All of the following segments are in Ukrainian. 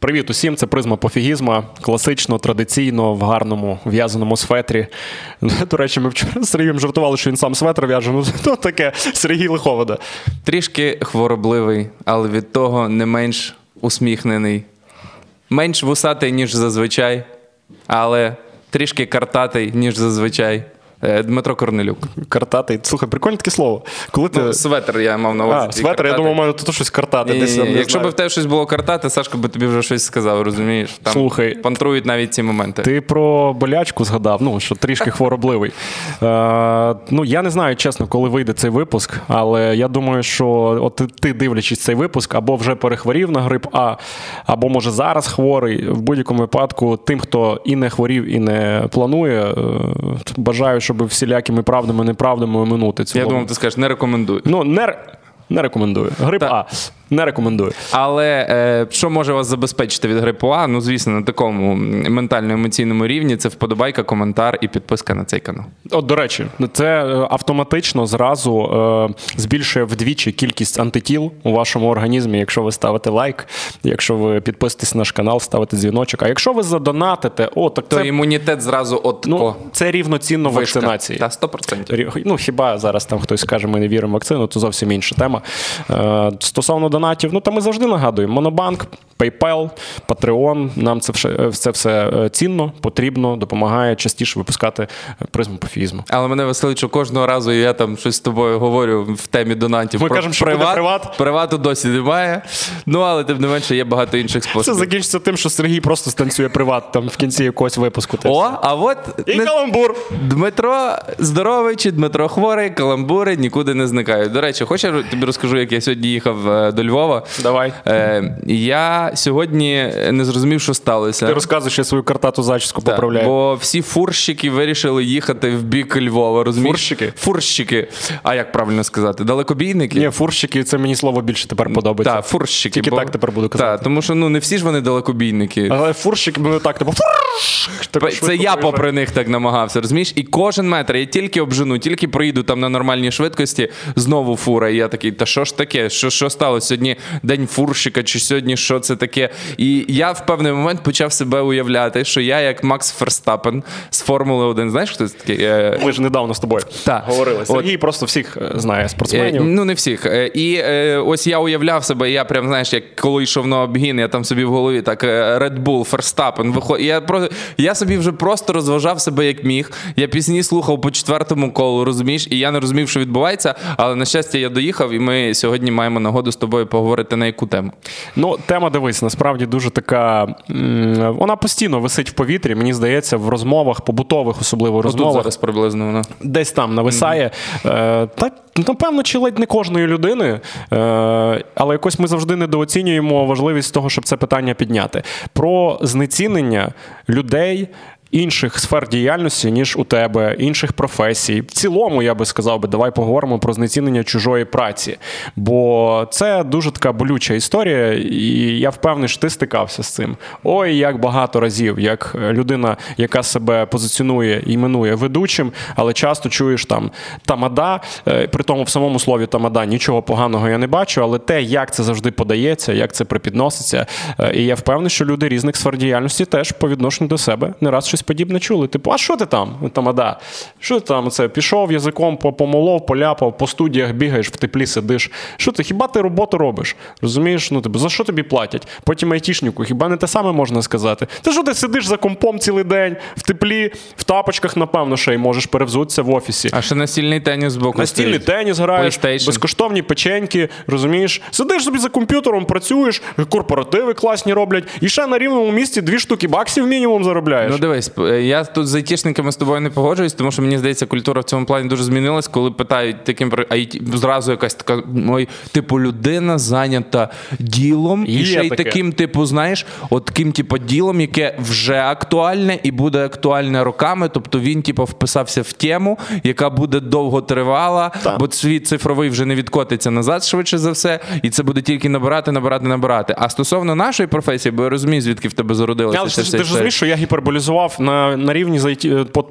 Привіт усім, це призма пофігізма. Класично, традиційно, в гарному в'язаному светрі. До речі, ми вчора з Сергієм жартували, що він сам светр в'яже. Ну, то таке Сергій Лиховода. Трішки хворобливий, але від того не менш усміхнений. Менш вусатий, ніж зазвичай, але трішки картатий, ніж зазвичай. Е, Дмитро Корнелюк. Картатий. Слухай, прикольне таке слово. Коли ти... Ну, светр я мав на увазі. А, светр, я думав, маю тут щось картати. Ні, Десь, ні, ні. не Якщо б в тебе щось було картати, Сашко би тобі вже щось сказав, розумієш? Там Слухай. пантрують навіть ці моменти. Ти про болячку згадав, ну що трішки хворобливий. Е, ну я не знаю, чесно, коли вийде цей випуск, але я думаю, що от ти, ти дивлячись цей випуск, або вже перехворів на грип А, або може зараз хворий. В будь-якому випадку, тим, хто і не хворів, і не планує, е, бажаю, щоб всілякими правдами, неправдами минути цю. Я думав, ти скажеш, не рекомендую. Ну, не, не рекомендую. Грип Так. А. Не рекомендую. Але е, що може вас забезпечити від грипу А? Ну, звісно, на такому ментально-емоційному рівні це вподобайка, коментар і підписка на цей канал. От, до речі, це е, автоматично зразу е, збільшує вдвічі кількість антитіл у вашому організмі, якщо ви ставите лайк, якщо ви підписуєтесь на наш канал, ставите дзвіночок. А якщо ви задонатите, о, так То це, імунітет зразу от ну, о, це рівноцінно вишка. вакцинації. Та 100%. Рі- Ну, хіба зараз там хтось скаже, ми не віримо в вакцину, то зовсім інша тема. Е, стосовно донатів, ну та ми завжди нагадуємо: Монобанк, PayPal, Patreon, нам це все, це все е, цінно, потрібно, допомагає частіше випускати е, призму пофізму. Але мене веселить, що кожного разу я там щось з тобою говорю в темі донатів. Ми про кажемо, що буде приват. Привату досі немає. Ну, але тим не менше є багато інших Це закінчиться тим, що Сергій просто станцює приват там в кінці якогось випуску. О, а от І не- каламбур. Дмитро здоровий чи Дмитро хворий, каламбури нікуди не зникають. До речі, хочу я тобі розкажу, як я сьогодні їхав е, до Львова. Давай. Е, я сьогодні не зрозумів, що сталося. Ти розказуєш, я свою картату зачіску Так, поправляю. Бо всі фурщики вирішили їхати в бік Львова. Розумієш? Фурщики? Фурщики. А як правильно сказати? Далекобійники? Ні, фурщики, це мені слово більше тепер подобається. Так, фурщики. Тільки так тепер буду казати. Так, тому що ну не всі ж вони далекобійники. Але фурщик ми так, типу, фурш, Це я попри них так намагався, розумієш? І кожен метр я тільки обжену, тільки проїду там на нормальній швидкості, знову фура. І я такий, та що ж таке? Що, що сталося? Сьогодні день фурщика, чи сьогодні що це таке? І я в певний момент почав себе уявляти, що я як Макс Ферстапен з Формули 1. Знаєш, хто це такий? Е, Ми ж недавно з тобою Так. говорили. От. Просто всіх е, знає Е, спортсменів. Ну, не всіх. Е, І е, ось я уявляв себе, я прям, знаєш, як коли йшов на обгін, я там собі в голові так е, Red Bull, Verstappen, виход... я, про... я собі вже просто розважав себе як міг. Я пісні слухав по четвертому колу, розумієш, і я не розумів, що відбувається. Але на щастя, я доїхав, і ми сьогодні маємо нагоду з тобою поговорити на яку тему. Ну, тема дивись, насправді дуже така. Вона постійно висить в повітрі. Мені здається, в розмовах, побутових, особливо Тут зараз приблизно воно. десь там нависає. Е, Та напевно, чи ледь не кожної людини, е, але якось ми завжди недооцінюємо важливість того, щоб це питання підняти. Про знецінення людей. Інших сфер діяльності, ніж у тебе, інших професій. В цілому, я би сказав би, давай поговоримо про знецінення чужої праці. Бо це дуже така болюча історія, і я впевнений, що ти стикався з цим. Ой, як багато разів, як людина, яка себе позиціонує іменує ведучим, але часто чуєш там тамада. Е, При тому в самому слові тамада нічого поганого я не бачу, але те, як це завжди подається, як це припідноситься. е, І я впевнений, що люди різних сфер діяльності теж по відношенню до себе не раз щось подібне чули. Типу, а що ти там, тамада? Що ти там це? Пішов язиком, помолов, поляпав, по студіях бігаєш, в теплі сидиш. Що ти? Хіба ти роботу робиш? Розумієш? Ну, типу, за що тобі платять? Потім айтішнику, хіба не те саме можна сказати? Та що ти сидиш за компом цілий день, в теплі, в тапочках, напевно, ще й можеш перевзутися в офісі. А ще настільний теніс боку. Настільний стоїть. теніс граєш, безкоштовні печеньки, розумієш? Сидиш собі за комп'ютером, працюєш, корпоративи класні роблять, і ще на рівному місці дві штуки баксів мінімум заробляєш. Ну дивись, е, я тут з айтішниками з тобою не погоджуюсь, тому що мені здається, культура в цьому плані дуже змінилась, коли питають таким про IT, зразу якась така ой, типу, людина зайнята ділом, і Є ще й таке. таким, типу, знаєш, от таким, типу, ділом, яке вже актуальне і буде актуальне роками. Тобто він, типу, вписався в тему, яка буде довго тривала, Так. бо світ цифровий вже не відкотиться назад, швидше за все, і це буде тільки набирати, набирати, набирати. А стосовно нашої професії, бо я розумію, звідки в тебе зародилося. Але ти ж розумієш, що я гіперболізував на на рівні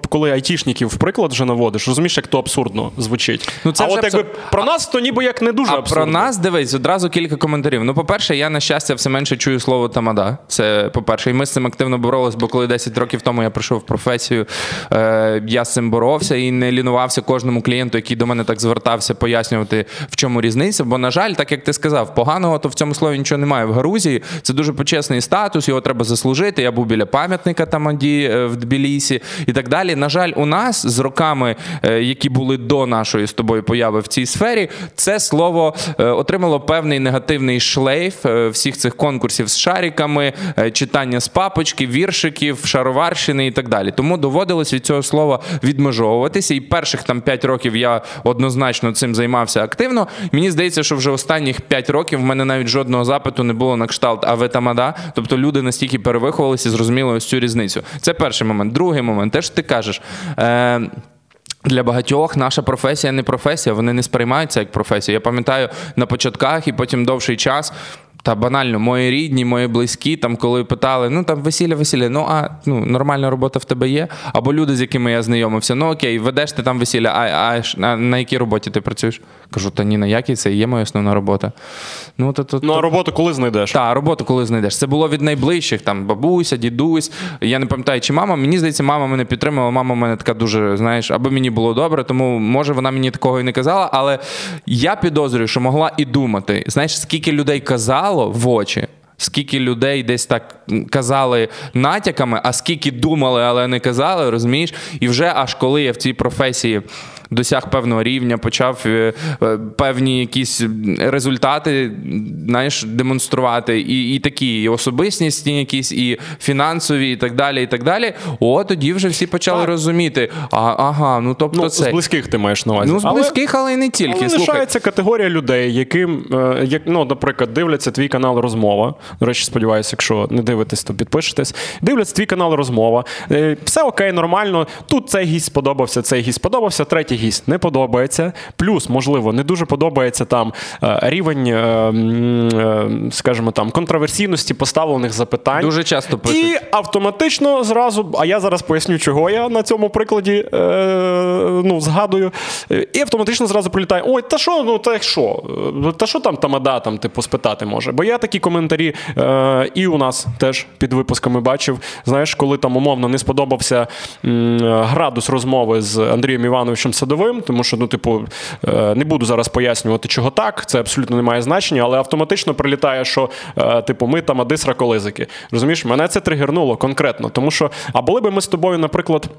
коли айтішників в приклад вже наводиш, розумієш, як то абсурдно звучить. Ну, це А от якби про нас, то ніби як не дуже а абсурдно. про нас дивись, одразу кілька коментарів. Ну, по-перше, я на щастя все менше чую слово тамада. Це по-перше, і ми з цим активно боролися, бо коли 10 років тому я прийшов в професію, е, я з цим боровся і не лінувався кожному клієнту, який до мене так звертався, пояснювати, в чому різниця. Бо, на жаль, так як ти сказав, поганого то в цьому слові нічого немає. В Гарузії це дуже почесний статус, його треба заслужити. Я був біля пам'ятника Тамаді е, в Тбілісі і так далі. На жаль, у нас з роками, е, які були до нашої з тобою появи в цій сфері, це слово е, отримало певний негативний шлейф всіх цих конкурсів з шариками, читання з папочки, віршиків, шароварщини і так далі. Тому доводилось від цього слова відмежовуватися. І перших там 5 років я однозначно цим займався активно. Мені здається, що вже останніх 5 років в мене навіть жодного запиту не було на кшталт а. Тобто люди настільки перевиховувалися і зрозуміли ось цю різницю. Це перший момент. Другий момент, те, що ти кажеш. Е- для багатьох наша професія не професія, вони не сприймаються як професія. Я пам'ятаю на початках і потім довший час. Та банально, мої рідні, мої близькі, там, коли питали, ну там весілля, весілля, ну а ну нормальна робота в тебе є. Або люди, з якими я знайомився, ну окей, ведеш ти там весілля, а а, а на якій роботі ти працюєш? Кажу, та ні, на якій це є моя основна робота. Ну, то, то, ну а роботу коли знайдеш? Так, роботу коли знайдеш. Це було від найближчих, там бабуся, дідусь. Я не пам'ятаю, чи мама. Мені здається, мама мене підтримала. Мама мене така дуже, знаєш, аби мені було добре, тому може вона мені такого і не казала, але я підозрюю, що могла і думати. Знаєш, скільки людей казало в очі. Скільки людей десь так казали натяками, а скільки думали, але не казали, розумієш? І вже аж коли я в цій професії досяг певного рівня, почав е, е, певні якісь результати знаєш, демонструвати, і і такі і особистісні, якісь, і фінансові, і так далі. і так далі. О, тоді вже всі почали так. розуміти. А, Ага, ну тобто ну, це з близьких ти маєш на увазі. Ну, з близьких, але, але і не тільки. Але лишається категорія людей, яким, е, як, ну, наприклад, дивляться твій канал розмова. До речі, сподіваюся, якщо не дивитесь, то підпишетесь. Дивляться твій канал розмова. Все окей, нормально. Тут цей гість сподобався, цей гість сподобався, третій гість не подобається. Плюс, можливо, не дуже подобається там е, рівень, е, е, скажімо там, контроверсійності поставлених запитань. Дуже часто пишуть. І автоматично зразу, а я зараз поясню, чого я на цьому прикладі ну, згадую. І автоматично зразу прилітає: ой, та що, ну та що? Та що там тамада там, типу, спитати може? Бо я такі коментарі і у нас теж під випусками бачив. Знаєш, коли там умовно не сподобався градус розмови з Андрієм Івановичем Садовим, тому що, ну, типу, е, не буду зараз пояснювати, чого так, це абсолютно не має значення, але автоматично прилітає, що, е, типу, ми там адисра колизики. Розумієш, мене це тригернуло конкретно, тому що, а були би ми з тобою, наприклад.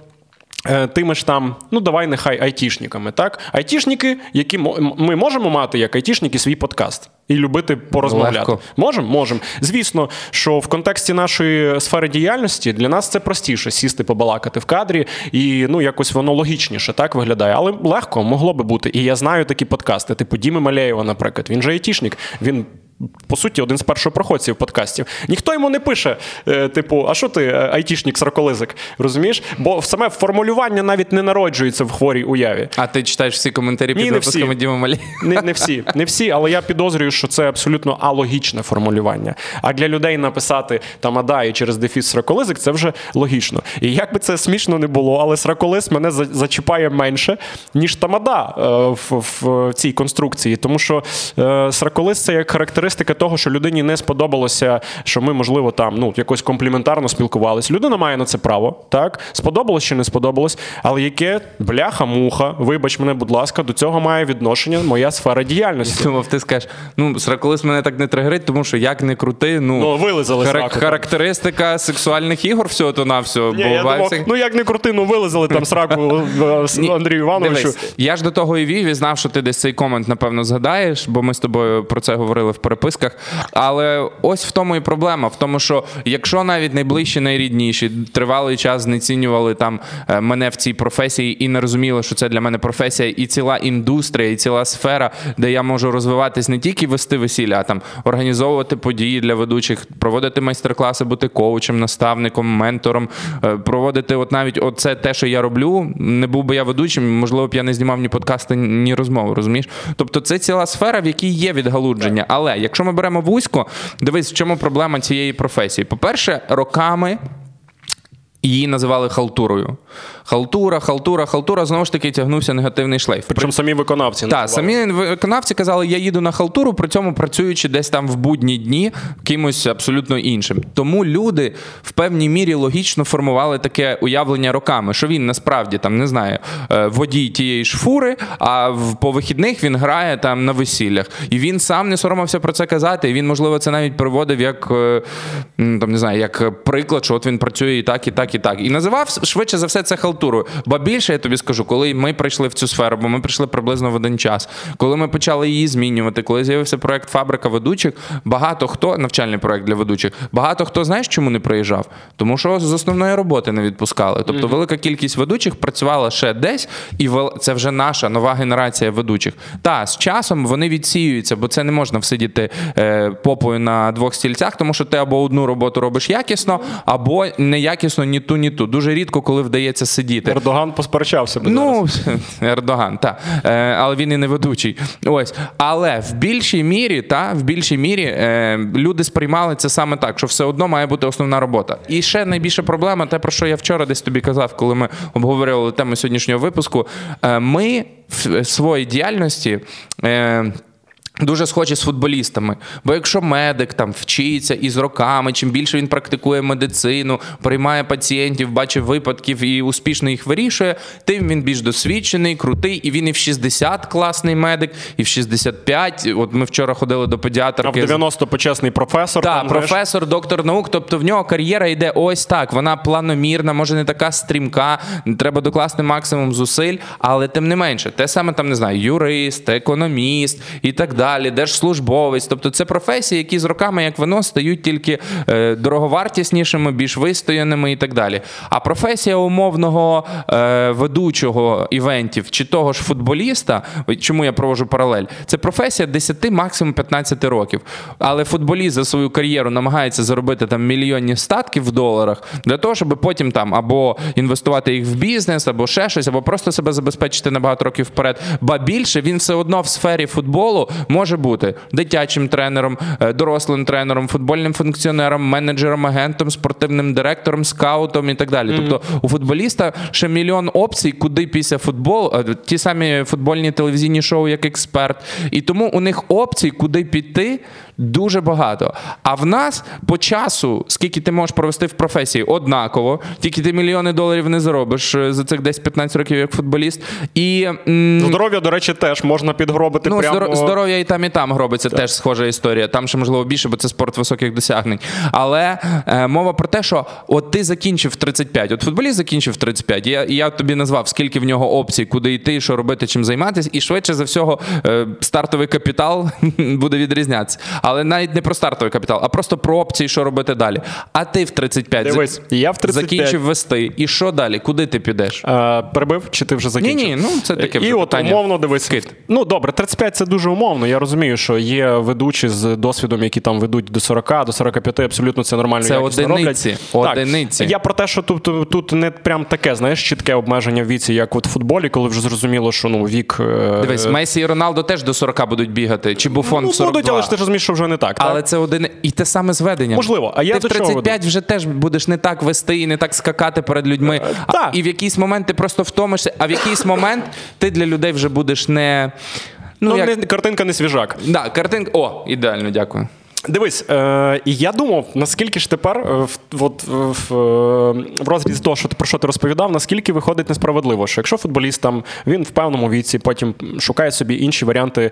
Е, тими ж там, ну давай нехай айтішниками, так? Айтішники, які ми можемо мати як айтішники свій подкаст і любити порозмовляти. Можемо? Можемо. Звісно, що в контексті нашої сфери діяльності для нас це простіше сісти, побалакати в кадрі, і ну якось воно логічніше так виглядає. Але легко могло би бути. І я знаю такі подкасти, типу Діми Малеєва, наприклад. Він же айтішник. Він по суті, один з першопроходців подкастів. Ніхто йому не пише, е, типу, а що ти, е, айтішник сарколизик? Розумієш? Бо саме формулювання навіть не народжується в хворій уяві. А ти читаєш всі коментарі під Ні, випусками Діма Малі? Не, не всі, не всі, але я підозрюю, що це абсолютно алогічне формулювання. А для людей написати там ада і через дефіс сраколизик це вже логічно. І як би це смішно не було, але сраколиз мене зачіпає менше, ніж тамада е, в, в цій конструкції. Тому що сраколиз це як характеристика характеристика того, що людині не сподобалося, що ми, можливо, там ну якось компліментарно спілкувалися. Людина має на це право, так сподобалось чи не сподобалось, але яке бляха-муха, вибач мене, будь ласка, до цього має відношення моя сфера діяльності. Думав, ти скажеш, ну сраколис мене так не тригерить, тому що як не крути, ну, ну вилизали хар- сраку, характеристика сексуальних ігор всього то на всього. Ні, я думав, Ну як не крути, ну вилизали там сраку Андрію Івановичу. Дивись, я ж до того і вів і знав, що ти десь цей комент, напевно, згадаєш, бо ми з тобою про це говорили в переписці переписках. Але ось в тому і проблема: в тому, що якщо навіть найближчі, найрідніші тривалий час знецінювали там е, мене в цій професії і не розуміли, що це для мене професія, і ціла індустрія, і ціла сфера, де я можу розвиватись не тільки вести весілля, а там організовувати події для ведучих, проводити майстер-класи, бути коучем, наставником, ментором, е, проводити, от навіть оце те, що я роблю, не був би я ведучим, можливо б я не знімав ні подкасти, ні розмови. Розумієш? Тобто це ціла сфера, в якій є відгалудження. Але якщо ми беремо вузько, дивись, в чому проблема цієї професії. По-перше, роками. Її називали халтурою. Халтура, халтура, халтура, знову ж таки тягнувся негативний шлейф. Причому самі виконавці Так, самі виконавці казали, я їду на халтуру, при цьому працюючи десь там в будні дні кимось абсолютно іншим. Тому люди в певній мірі логічно формували таке уявлення роками, що він насправді там не знаю, е, водій тієї ж фури, а по вихідних він грає там на весіллях. І він сам не соромився про це казати. І він, можливо, це навіть приводив як е, там не знаю, як приклад, що от він працює і так, і так, і так. І називав швидше за все це халтурою. Ба більше я тобі скажу, коли ми прийшли в цю сферу, бо ми прийшли приблизно в один час, коли ми почали її змінювати, коли з'явився проект Фабрика ведучих, багато хто навчальний проект для ведучих, багато хто знаєш, чому не приїжджав? Тому що з основної роботи не відпускали. Тобто, mm-hmm. велика кількість ведучих працювала ще десь, і це вже наша нова генерація ведучих. Та з часом вони відсіюються, бо це не можна всидіти е, попою на двох стільцях, тому що ти або одну роботу робиш якісно, або неякісно ні ту, ні ту. Дуже рідко, коли вдається сидіти. Ердоган посперечався. Ну, Ердоган, так. Е, але він і не ведучий. Ось. Але в більшій мірі, та, в більшій мірі е, люди сприймали це саме так, що все одно має бути основна робота. І ще найбільша проблема, те, про що я вчора десь тобі казав, коли ми обговорювали тему сьогоднішнього випуску. Е, ми в своїй діяльності. Дуже схожі з футболістами. Бо якщо медик там вчиться і з роками, чим більше він практикує медицину, приймає пацієнтів, бачить випадків і успішно їх вирішує, тим він більш досвідчений, крутий, і він і в 60 класний медик, і в 65. От ми вчора ходили до педіатрки. А в 90 почесний професор. Так, професор, доктор наук. Тобто в нього кар'єра йде ось так. Вона планомірна, може не така стрімка, треба докласти максимум зусиль, але тим не менше, те саме там не знаю, юрист, економіст і так далі далі, держслужбовець. Тобто це професії, які з роками, як воно, стають тільки е, дороговартіснішими, більш вистояними і так далі. А професія умовного е, ведучого івентів чи того ж футболіста, чому я провожу паралель, це професія 10, максимум 15 років. Але футболіст за свою кар'єру намагається заробити там мільйонні статки в доларах для того, щоб потім там або інвестувати їх в бізнес, або ще щось, або просто себе забезпечити на багато років вперед. Ба більше він все одно в сфері футболу може бути дитячим тренером, е, дорослим тренером, футбольним функціонером, менеджером, агентом, спортивним директором, скаутом і так далі. Mm-hmm. Тобто у футболіста ще мільйон опцій, куди після футболу, е, ті самі футбольні телевізійні шоу, як експерт. І тому у них опцій, куди піти, дуже багато. А в нас по часу, скільки ти можеш провести в професії, однаково, тільки ти мільйони доларів не заробиш е, за цих 10-15 років як футболіст. І здоров'я, до речі, теж можна підгробити. Ну, прямо... Здоров'я і там, і там гробиться так. теж схожа історія. Там ще можливо більше, бо це спорт високих досягнень. Але е, мова про те, що от ти закінчив 35, от футболіст закінчив 35. Я я тобі назвав, скільки в нього опцій, куди йти, що робити, чим займатися, і швидше за всього е, стартовий капітал буде відрізнятися. Але навіть не про стартовий капітал, а просто про опції, що робити далі. А ти в 35 Дивись, я в 35. закінчив вести. І що далі? Куди ти підеш? А, Перебив чи ти вже закінчив? Ні, ні, ну це таке вже І питання. от умовно дивись. Кит. Ну добре, 35 це дуже умовно. Я розумію, що є ведучі з досвідом, які там ведуть до 40, до 45, абсолютно це нормально. Це одиниці. Роблять. одиниці. Так. Я про те, що тут тут не прям таке, знаєш, чітке обмеження в віці, як от в футболі, коли вже зрозуміло, що ну вік. Е, Дивись, Месі і Роналдо теж до 40 будуть бігати. Чи Буфон ну, в 42. будуть, але ж ти розумієш, що вже не так. Але так? це один і те саме зведення. Можливо, а я ти до в 35 чого вже теж будеш не так вести і не так скакати перед людьми. А, і в якийсь момент ти просто втомишся, а в якийсь момент ти для людей вже будеш не. Ну, ну як... не, картинка не свіжак. Да, картинка. О, ідеально, дякую. Дивись, е, я думав, наскільки ж тепер, е, в, от, в, в розрізі того, що про що ти розповідав, наскільки виходить несправедливо, що якщо футболіст там він в певному віці потім шукає собі інші варіанти е,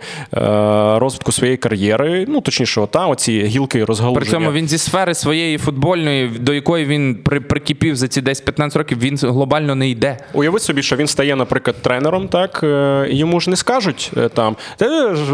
розвитку своєї кар'єри, ну точніше, та оці гілки розгалуження. При цьому він зі сфери своєї футбольної, до якої він при, прикипів за ці 10-15 років, він глобально не йде. Уяви собі, що він стає, наприклад, тренером, так е, йому ж не скажуть е, там,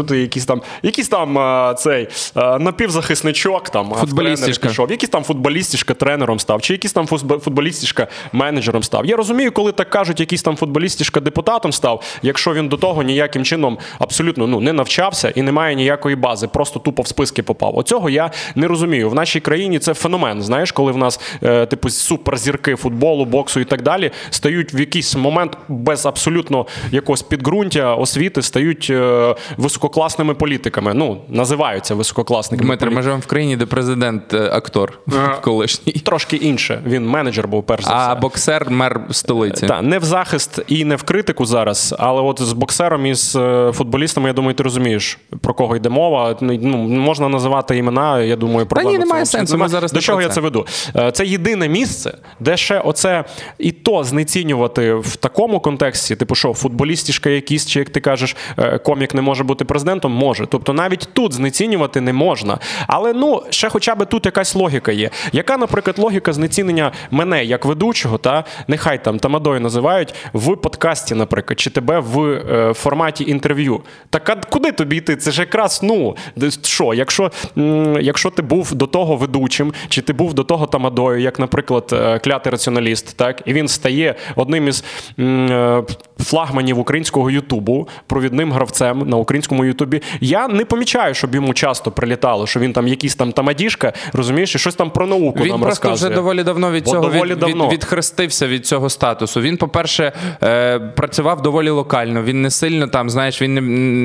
ти якийсь там, якийсь там е, цей напів напівзахисничок, там футболістішка. пішов, якийсь там футболістішка тренером став, чи якийсь там футболістішка менеджером став. Я розумію, коли так кажуть, якийсь там футболістішка депутатом став, якщо він до того ніяким чином абсолютно ну не навчався і не має ніякої бази, просто тупо в списки попав. Оцього я не розумію. В нашій країні це феномен. Знаєш, коли в нас е, типу суперзірки футболу, боксу і так далі стають в якийсь момент без абсолютно якогось підґрунтя освіти, стають е, висококласними політиками. Ну називаються висококласними Дмитро, ми живемо в країні, де президент е, актор колишній. Трошки інше. Він менеджер був перш за все. А боксер мер столиці. Так, не в захист і не в критику зараз, але от з боксером і з е, футболістами, я думаю, ти розумієш, про кого йде мова. Ну, можна називати імена, я думаю, про ні, немає сенсу, ми зараз До чого я це. веду? Е, Це єдине місце, де ще оце і то знецінювати в такому контексті, типу, що футболістішка якісь, чи як ти кажеш, е, комік не може бути президентом, може. Тобто навіть тут знецінювати не можна. Але ну ще хоча б тут якась логіка є. Яка, наприклад, логіка знецінення мене як ведучого, та нехай там тамадою називають в подкасті, наприклад, чи тебе в е, форматі інтерв'ю. Так а куди тобі йти? Це ж якраз ну що, якщо, м, якщо ти був до того ведучим, чи ти був до того тамадою, як, наприклад, е, клятий раціоналіст, так і він стає одним із м, е, флагманів українського Ютубу, провідним гравцем на українському Ютубі. Я не помічаю, щоб йому часто прилітало, що він там якийсь там тамадішка, розумієш, і щось там про науку Він нам просто вже доволі давно від цього доволі від, давно. Від, відхрестився від цього статусу. Він, по-перше, е, працював доволі локально. Він не сильно там, знаєш, він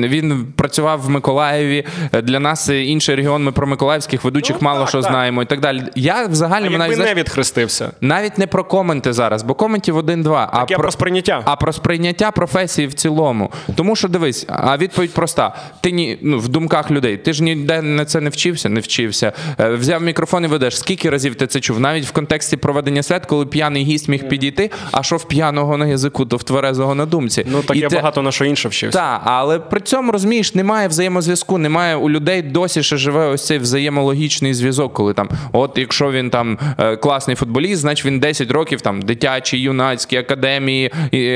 він працював в Миколаєві. Е, Для нас інший регіон. Ми про миколаївських ведучих Ну, мало так, що так. знаємо і так далі. Я взагалі якби навіть, не знаєш, відхрестився. навіть не про коменти зараз, бо коментів один-два. А я про сприйняття. А про сприйняття професії в цілому. Тому що дивись, а відповідь проста: ти ні ну, в думках людей, ти ж ніде на це не вчився, не вчився. Е, Взяв мікрофон і ведеш. Скільки разів ти це чув? Навіть в контексті проведення свят, коли п'яний гість міг підійти, а що в п'яного на язику, то в тверезого на думці. Ну так І я те- багато на що інше вчився. так, але при цьому розумієш, немає взаємозв'язку, немає у людей досі ще живе ось цей взаємологічний зв'язок, коли там, от якщо він там е, класний футболіст, значить він 10 років там дитячі, юнацькі академії,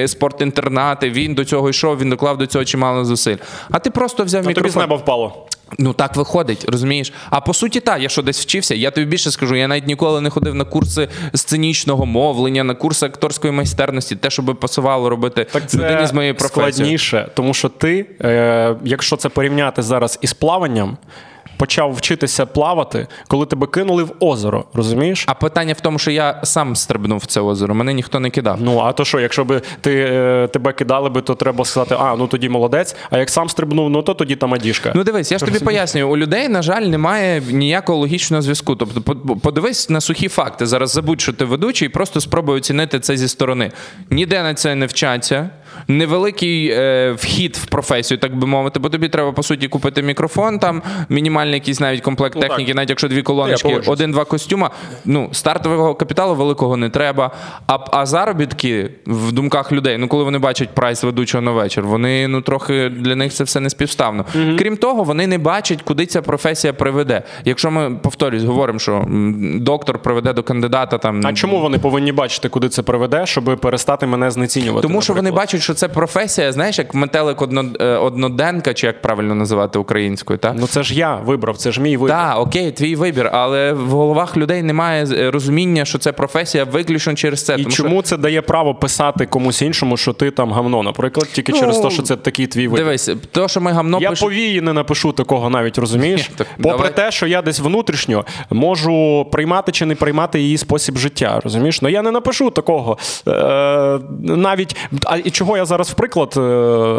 спортінтернати. Він до цього йшов, він доклав до цього чимало зусиль. А ти просто взяв А тобі з неба впало. Ну так виходить, розумієш? А по суті, так, я що десь вчився. Я тобі більше скажу, я навіть ніколи не ходив на курси сценічного мовлення, на курси акторської майстерності, те, що би пасувало робити Так це людині з моєю професією. складніше, тому що ти, е, якщо це порівняти зараз із плаванням, почав вчитися плавати, коли тебе кинули в озеро, розумієш? А питання в тому, що я сам стрибнув в це озеро, мене ніхто не кидав. Ну а то що, якщо б ти е, тебе кидали би, то треба сказати, а ну тоді молодець. А як сам стрибнув, ну то тоді тамадішка. Ну дивись, я ж тобі пояснюю, у людей, на жаль, немає ніякого логічного зв'язку. Тобто, подивись на сухі факти. Зараз забудь, що ти ведучий, і просто спробуй оцінити це зі сторони. Ніде на це не вчаться. Невеликий е, вхід в професію, так би мовити, бо тобі треба по суті купити мікрофон, там мінімальний якийсь навіть комплект Ну, так. техніки, навіть якщо дві колоночки, один-два костюма. Ну стартового капіталу великого не треба. А, а заробітки в думках людей, ну коли вони бачать прайс ведучого на вечір, вони ну трохи для них це все не співставно. Крім того, вони не бачать, куди ця професія приведе. Якщо ми повторюсь, говоримо, що доктор приведе до кандидата там. А чому вони повинні бачити, куди це приведе, щоб перестати мене знецінювати? Тому що вони бачать, що це професія, знаєш, як метелик е, одноденка, чи як правильно називати українською, так? Ну це ж я вибрав, це ж мій вибір. Так, окей, твій вибір, але в головах людей немає е, розуміння, що це професія виключно через це. І тому що- чому це дає право писати комусь іншому, що ти там гамно, наприклад, тільки Ну, через те, що це такий твій вибір? Дивись, то, що ми гамно Я пишемо. повії не напишу такого навіть, розумієш? Так, Попри давай. те, що я десь внутрішньо можу приймати чи не приймати її спосіб життя, розумієш? Ну я не напишу такого. Е, навіть, а і чого я зараз в приклад е,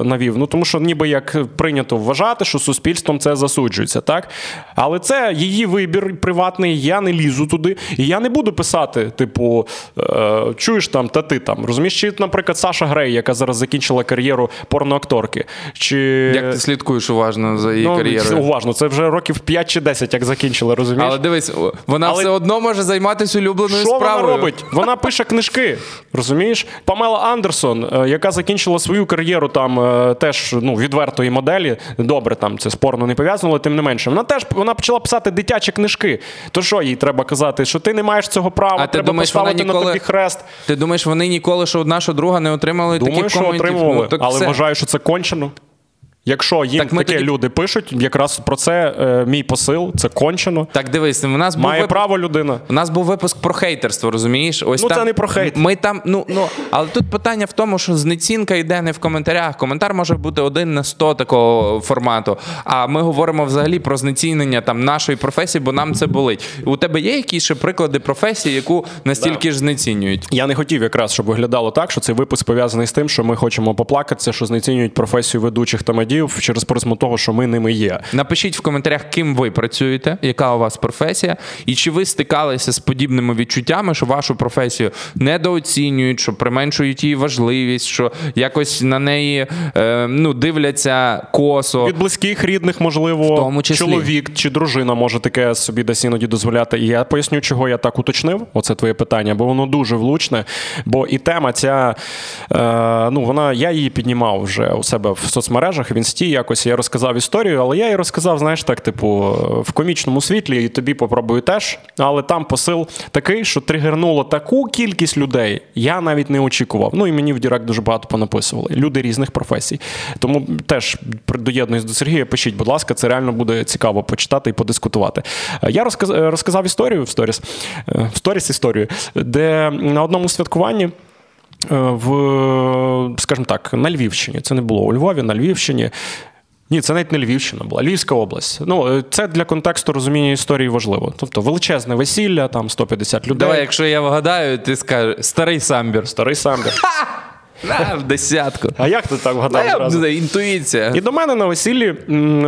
навів? Ну тому що ніби як прийнято вважати, що суспільством це засуджується, так? Але це її вибір приватний, я не лізу туди, і я не буду писати, типу, е, чуєш там, та ти там. Розумієш, чи, наприклад, Саша Грей, яка зараз закінчила кар'єру порноакторки. Чи... Як ти слідкуєш уважно за її Ну, кар'єрою? уважно, це вже років 5 чи 10, як закінчила, розумієш? Але дивись, вона Але- все одно може займатися улюбленою Що вона робить? Вона пише книжки, розумієш? Памела Андерсон, е, яка закінчила свою кар'єру там е, теж ну, відвертої моделі. Добре, там це спорно не пов'язано, але тим не менше. Вона теж вона почала писати дитячі книжки. То що їй треба казати? Що ти не маєш цього права, А ти треба думаєш, вона поставити на тобі хрест. Ти думаєш, вони ніколи що одна, що друга не отримали Думаю, таких що коментів? отримували, Ну, так але все. вважаю, що це кончено. Якщо їм Так таке тоді- люди пишуть, якраз про це е, мій посил, це кончено. Так дивись, у нас був Має вип- право людина. У нас був випуск про хейтерство, розумієш? Ось Ну, там, це не про хейт. Ми там, ну, ну, але тут питання в тому, що знецінка йде не в коментарях. Коментар може бути один на 100 такого формату. А ми говоримо взагалі про знецінення там нашої професії, бо нам це болить. У тебе є якісь ще приклади професії, яку настільки ж знецінюють? Я не хотів якраз, щоб виглядало так, що цей випуск пов'язаний з тим, що ми хочемо поплакатися, що знецінюють професію ведучих та злодіїв через призму того, що ми ними є. Напишіть в коментарях, ким ви працюєте, яка у вас професія, і чи ви стикалися з подібними відчуттями, що вашу професію недооцінюють, що применшують її важливість, що якось на неї е, ну, дивляться косо. Від близьких, рідних, можливо, В тому числі. чоловік чи дружина може таке собі десь іноді дозволяти. І я поясню, чого я так уточнив. Оце твоє питання, бо воно дуже влучне. Бо і тема ця, е, ну вона я її піднімав вже у себе в соцмережах, в інсті якось я розказав історію, але я її розказав, знаєш, так, типу, в комічному світлі, і тобі попробую теж. Але там посил такий, що тригернуло таку кількість людей, я навіть не очікував. Ну і мені в Direct дуже багато понаписували. Люди різних професій. Тому теж доєднуюсь до Сергія. Пишіть, будь ласка, це реально буде цікаво почитати і подискутувати. Е, Я розказ, розказав історію в сторіс, е, в сторіс історію, де на одному святкуванні. Е, В, скажімо так, на Львівщині. Це не було у Львові, на Львівщині. Ні, це навіть не Львівщина була, Львівська область. Ну, е, це для контексту розуміння історії важливо. Тобто величезне весілля, там 150 людей. Давай, якщо я вгадаю, ти скажеш старий самбір. Старий самбір. На, в десятку. А як ти так вгадав? я одразу? інтуїція. І до мене на весіллі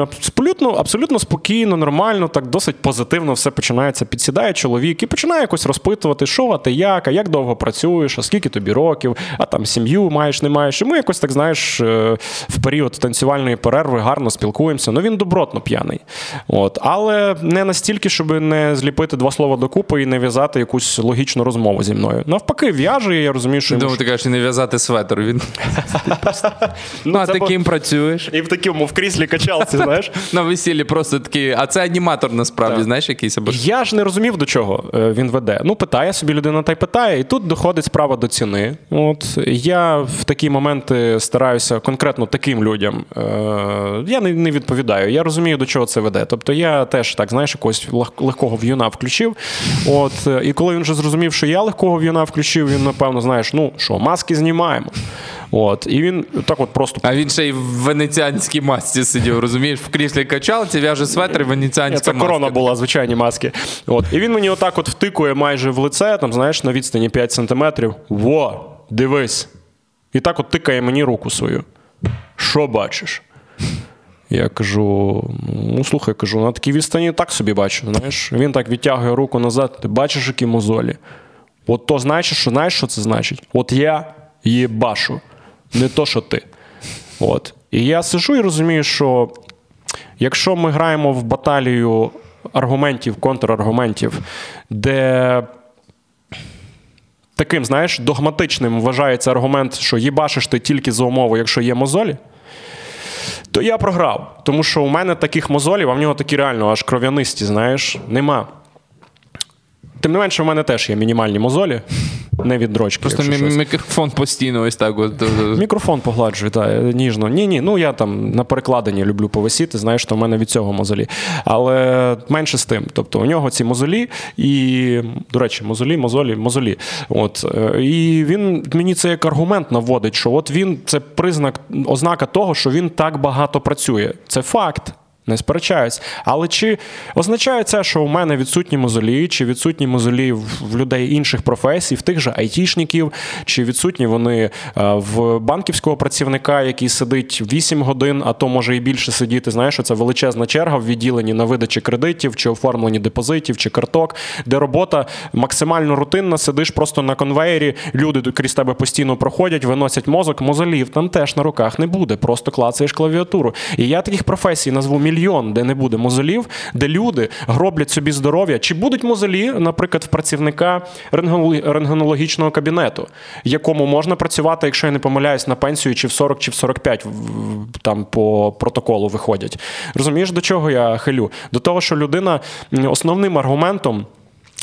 абсолютно, абсолютно спокійно, нормально, так досить позитивно все починається. Підсідає чоловік і починає якось розпитувати, що а ти як, а як довго працюєш, а скільки тобі років, а там сім'ю маєш, не маєш. І ми якось так знаєш е, в період танцювальної перерви гарно спілкуємося. Ну він добротно п'яний. От. Але не настільки, щоб не зліпити два слова докупи і не в'язати якусь логічну розмову зі мною. Навпаки, в'яже, я розумію, що Думаю, ти кажеш, не в'язати светр. Він... Ну, а це ти ким працюєш? і в такому в кріслі качалці, знаєш. На весіллі просто такий, а це аніматор насправді, знаєш, якийсь або Я ж не розумів, до чого е, він веде. Ну, питає собі людина та й питає, і тут доходить справа до ціни. От я в такі моменти стараюся конкретно таким людям. Е, я не, не відповідаю. Я розумію, до чого це веде. Тобто я теж так, знаєш, якогось легкого в'юна включив. От, е, і коли він вже зрозумів, що я легкого в'юна включив, він напевно, знаєш, ну що, маски знімаємо. От, і він так от просто А він ще й в венеціанській масці сидів, розумієш, в кріслі качалці, в'яже светр і венеціанська Це маска. корона була, звичайні маски. От. І він мені отак от втикує майже в лице, там, знаєш, на відстані 5 сантиметрів. Во, дивись. І так от тикає мені руку свою. Що бачиш? Я кажу: ну слухай, кажу, на такій відстані так собі бачу. Знаєш, він так відтягує руку назад. Ти бачиш, які мозолі? От то значить, що знаєш, що це значить? От я їбашу, не то, що ти. От. І я сижу і розумію, що якщо ми граємо в баталію аргументів, контраргументів, де таким, знаєш, догматичним вважається аргумент, що їбашиш ти тільки за умови, якщо є мозолі, то я програв. Тому що у мене таких мозолів, а в нього такі реально аж кров'янисті, знаєш, нема. Тим не менше, в мене теж є мінімальні мозолі, не від дрочки. Просто мі- щось. мікрофон постійно ось так. От, е, Мікрофон погладжую, так, ніжно. Ні, ні, ну я там на перекладині люблю повисіти, знаєш, то в мене від цього мозолі. Але менше з тим. Тобто у нього ці мозолі, і, до речі, мозолі, мозолі, мозолі. От. е, І він мені це як аргумент наводить, що от він це признак, ознака того, що він так багато працює. Це факт. Не сперечаюсь. Але чи означає це, що у мене відсутні мозолі, чи відсутні мозолі в людей інших професій, в тих же айтішників, чи відсутні вони е, в банківського працівника, який сидить 8 годин, а то може і більше сидіти. Знаєш, це величезна черга в відділенні на видачі кредитів, чи оформленні депозитів, чи карток, де робота максимально рутинна, сидиш просто на конвеєрі, люди крізь тебе постійно проходять, виносять мозок, мозолів там теж на руках не буде, просто клацаєш клавіатуру. І я таких професій назву мільйон, де не буде мозолів, де люди гроблять собі здоров'я. Чи будуть мозолі, наприклад, в працівника рентгенолог- рентгенологічного кабінету, якому можна працювати, якщо я не помиляюсь, на пенсію чи в 40, чи в 45 в- в- там по протоколу виходять. Розумієш, до чого я хилю? До того, що людина основним аргументом.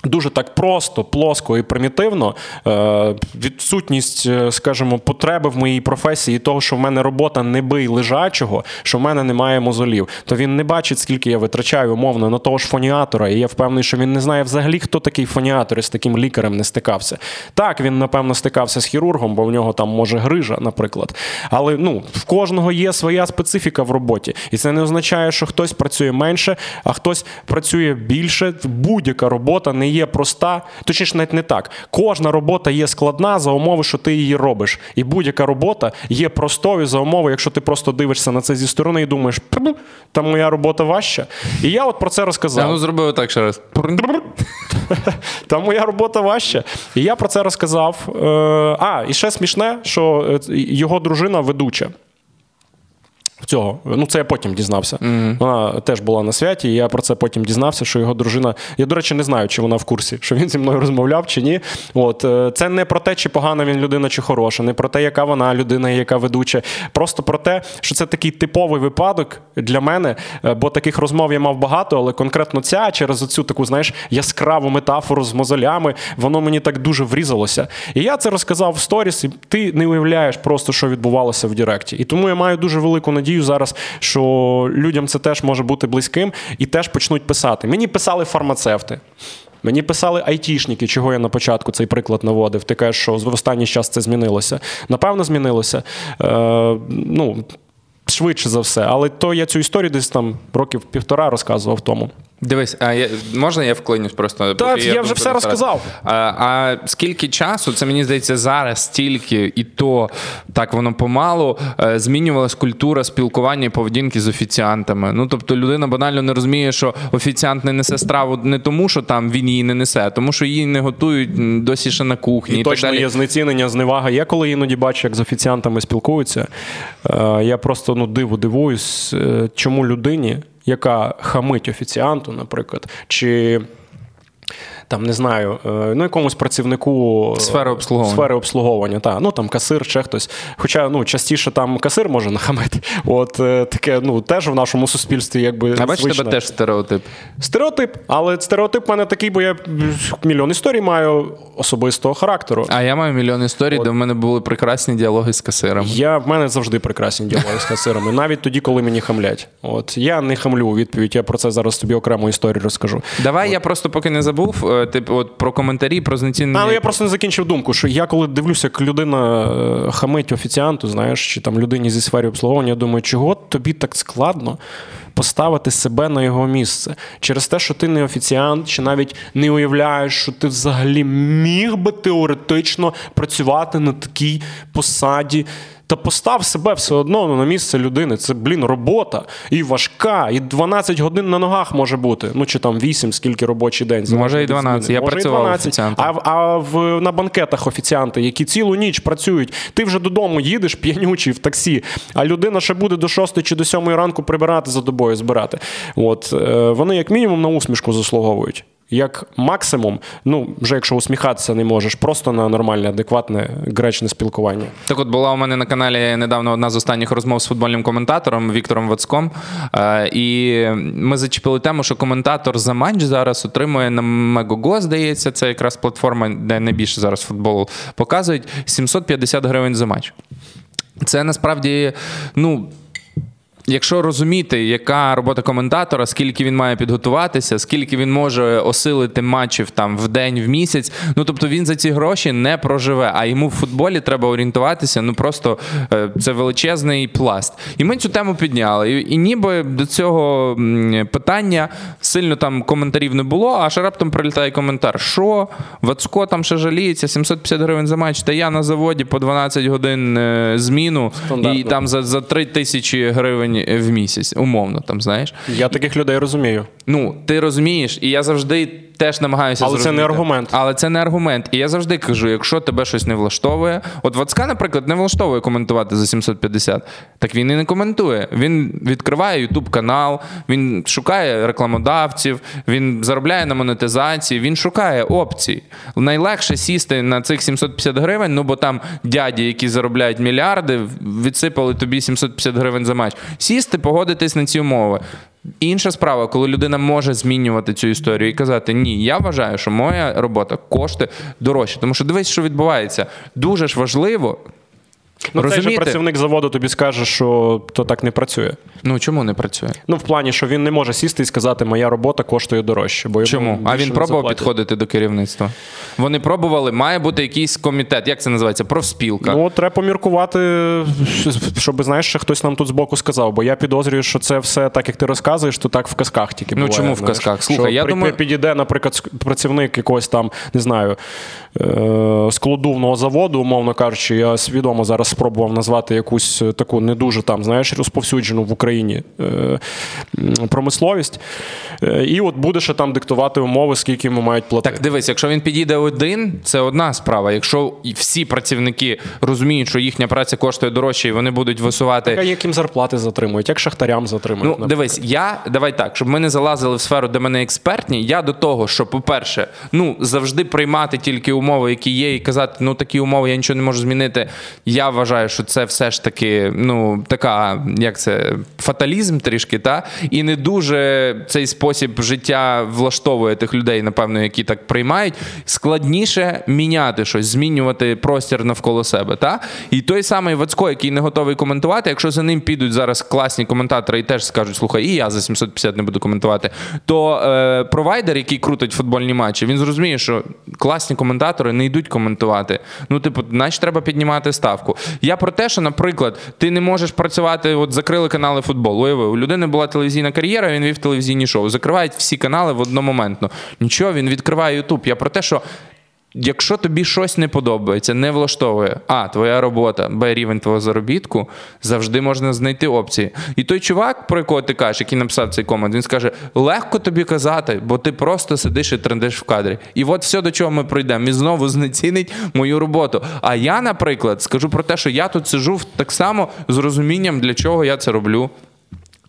Дуже так просто, плоско і примітивно. Е, відсутність, е, скажімо, потреби в моїй професії, того, що в мене робота не бий лежачого, що в мене немає мозолів, то він не бачить, скільки я витрачаю умовно на того ж фоніатора. І я впевнений, що він не знає взагалі, хто такий фоніатор і з таким лікарем не стикався. Так, він, напевно, стикався з хірургом, бо в нього там може грижа, наприклад. Але ну, в кожного є своя специфіка в роботі. І це не означає, що хтось працює менше, а хтось працює більше. Будь-яка робота не є проста, точніше, навіть не так. Кожна робота є складна за умови, що ти її робиш. І будь-яка робота є простою за умови, якщо ти просто дивишся на це зі сторони і думаєш, там моя робота важча. І я от про це розказав. Ну зробив так ще раз. Там моя робота важча. І я про це розказав. Е, а, і ще смішне, що е, його дружина ведуча цього. Ну, це я потім дізнався. Mm-hmm. Вона теж була на святі, і я про це потім дізнався, що його дружина. Я, до речі, не знаю, чи вона в курсі, що він зі мною розмовляв чи ні. От е, Це не про те, чи погана він людина, чи хороша, не про те, яка вона людина, яка ведуча. Просто про те, що це такий типовий випадок для мене, е, бо таких розмов я мав багато, але конкретно ця через оцю таку, знаєш, яскраву метафору з мозолями, воно мені так дуже врізалося. І я це розказав в сторіс, і ти не уявляєш просто, що відбувалося в Директі. І тому я маю дуже велику надію надію зараз, що людям це теж може бути близьким і теж почнуть писати. Мені писали фармацевти. Мені писали айтішники, чого я на початку цей приклад наводив. Ти кажеш, що в останній час це змінилося. Напевно, змінилося. Е, ну, Швидше за все. Але то я цю історію десь там років півтора розказував тому. Дивись, а я можна я вклинюсь просто? Так, я, я вже все розказав. А, а скільки часу, це мені здається, зараз стільки, і то так воно помалу е, змінювалась культура спілкування і поведінки з офіціантами. Ну тобто людина банально не розуміє, що офіціант не несе страву не тому, що там він її не несе, а тому що її не готують досі ще на кухні. І, і точно так далі. є знецінення, зневага. Я коли іноді бачу, як з офіціантами спілкуються, е, я просто ну диву дивуюсь, е, чому людині яка хамить офіціанту, наприклад, чи там не знаю, е, ну якомусь працівнику сфери обслуговування. Сфери обслуговування, та ну там касир, ще хтось. Хоча ну частіше там касир може нахамити. От е, таке, ну теж в нашому суспільстві, якби а бачиш, тебе теж стереотип. Стереотип, але стереотип в мене такий, бо я мільйон історій маю особистого характеру. А я маю мільйон історій, От. де в мене були прекрасні діалоги з касиром. Я в мене завжди прекрасні діалоги з касирами, навіть тоді, коли мені хамлять. От я не хамлю у відповідь. Я про це зараз тобі окрему історію розкажу. Давай От. я просто поки не забув. Типу, от про коментарі, про знецінення. Але я просто не закінчив думку, що я коли дивлюся, як людина е, хамить офіціанту, знаєш, чи там людині зі сфери обслуговування, я думаю, чого тобі так складно поставити себе на його місце через те, що ти не офіціант, чи навіть не уявляєш, що ти взагалі міг би теоретично працювати на такій посаді. Та постав себе все одно ну, на місце людини. Це, блін, робота і важка, і 12 годин на ногах може бути. Ну чи там 8, скільки робочий день. Може і 12. Я може працював і 12. А а в, на банкетах офіціанти, які цілу ніч працюють, ти вже додому їдеш п'янючий в таксі, а людина ще буде до 6 чи до 7 ранку прибирати за добою, збирати. От е, Вони, як мінімум, на усмішку заслуговують як максимум, ну вже якщо усміхатися не можеш, просто на нормальне, адекватне гречне спілкування. Так, от була у мене на каналі недавно одна з останніх розмов з футбольним коментатором Віктором Вацком. Е, і ми зачепили тему, що коментатор за матч зараз отримує на Мегого, здається, це якраз платформа, де найбільше зараз футбол показують 750 гривень за матч. Це насправді, ну. Якщо розуміти, яка робота коментатора, скільки він має підготуватися, скільки він може осилити матчів там в день, в місяць, ну тобто він за ці гроші не проживе. А йому в футболі треба орієнтуватися. Ну просто е, це величезний пласт. І ми цю тему підняли. І, і ніби до цього питання сильно там коментарів не було, аж раптом прилітає коментар: що Вацко там ще жаліється, 750 гривень за матч, та я на заводі по 12 годин е, зміну Стандартно. і там за, за 3 тисячі гривень гривень в місяць, умовно там, знаєш. Я таких людей розумію. Ну, ти розумієш, і я завжди теж намагаюся. Але зрозуміти. це не аргумент. Але це не аргумент. І я завжди кажу: якщо тебе щось не влаштовує, от Вацка, наприклад, не влаштовує коментувати за 750, так він і не коментує. Він відкриває ютуб канал, він шукає рекламодавців, він заробляє на монетизації, він шукає опції. Найлегше сісти на цих 750 гривень, ну бо там дяді, які заробляють мільярди, відсипали тобі 750 гривень за матч. Сісти, погодитись на ці умови. Інша справа, коли людина може змінювати цю історію і казати, ні, я вважаю, що моя робота коштує дорожче. Тому що дивись, що відбувається. Дуже ж важливо. Ну, Розумієте? цей же працівник заводу тобі скаже, що то так не працює. Ну чому не працює? Ну, в плані, що він не може сісти і сказати, моя робота коштує дорожче. Бо Чому? А він пробував підходити до керівництва? Вони пробували, має бути якийсь комітет. Як це називається? Профспілка. Ну, треба поміркувати, щоб знаєш, ще хтось нам тут збоку сказав. Бо я підозрюю, що це все так, як ти розказуєш, то так в казках тільки. Ну, буває, чому в казках? Слухай, Що я при- думаю- підійде, наприклад, працівник якогось там, не знаю, е- складовного заводу, умовно кажучи, я свідомо зараз спробував назвати якусь е, таку не дуже там, знаєш, розповсюджену в Україні е- промисловість. Е, І от буде ще там диктувати умови, скільки йому мають платити. Так дивись, якщо він підійде один, це одна справа. Якщо всі працівники розуміють, що їхня праця коштує дорожче, і вони будуть висувати. Яка яким зарплати затримують, як шахтарям затримують. Ну, наприклад. дивись, я давай так, щоб ми не залазили в сферу, де мене експертні. Я до того, що, по-перше, ну завжди приймати тільки умови, які є, і казати, ну такі умови я нічого не можу змінити. Я вважаю, що це все ж таки, ну така, як це, фаталізм трішки, та і не дуже цей спосіб життя влаштовує тих людей, напевно, які так приймають. Складніше міняти щось, змінювати простір навколо себе. Та? І той самий Вацько, який не готовий коментувати, якщо за ним підуть зараз класні коментатори і теж скажуть, слухай, і я за 750 не буду коментувати, то е, провайдер, який крутить футбольні матчі, він зрозуміє, що класні коментатори не йдуть коментувати. Ну, типу, значить, треба піднімати ставку. Я про те, що, наприклад, ти не можеш працювати, от закрили канали футболу. Уяви, у людини була телевізійна кар'єра, він вів телевізійні шоу. Закривають всі канали в одномоментно. Нічого, він відкриває Ютуб. Я про те, що. Якщо тобі щось не подобається, не влаштовує, а твоя робота, б рівень твого заробітку, завжди можна знайти опції. І той чувак, про якого ти кажеш, який написав цей комент, він скаже: легко тобі казати, бо ти просто сидиш і трендиш в кадрі. І от все, до чого ми прийдемо, і знову знецінить мою роботу. А я, наприклад, скажу про те, що я тут сижу так само з розумінням, для чого я це роблю.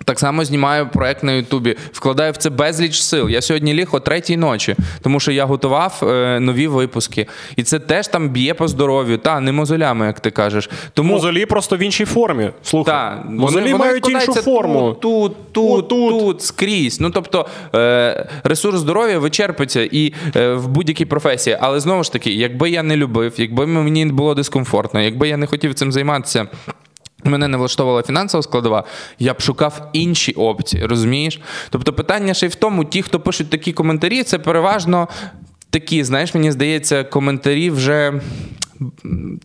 Так само знімаю проект на Ютубі, вкладаю в це безліч сил. Я сьогодні ліг о третій ночі, тому що я готував е, нові випуски. І це теж там б'є по здоров'ю, та не мозолями, як ти кажеш. Тому Мозолі просто в іншій формі. Слухай, та, мозолі мають іншу форму. Тут, тут, тут, Отут. тут, скрізь. Ну тобто е, ресурс здоров'я вичерпиться і е, в будь-якій професії. Але знову ж таки, якби я не любив, якби мені було дискомфортно, якби я не хотів цим займатися. Мене не влаштовувала фінансова складова, я б шукав інші опції, розумієш? Тобто питання ще й в тому, ті, хто пишуть такі коментарі, це переважно такі, знаєш, мені здається, коментарі вже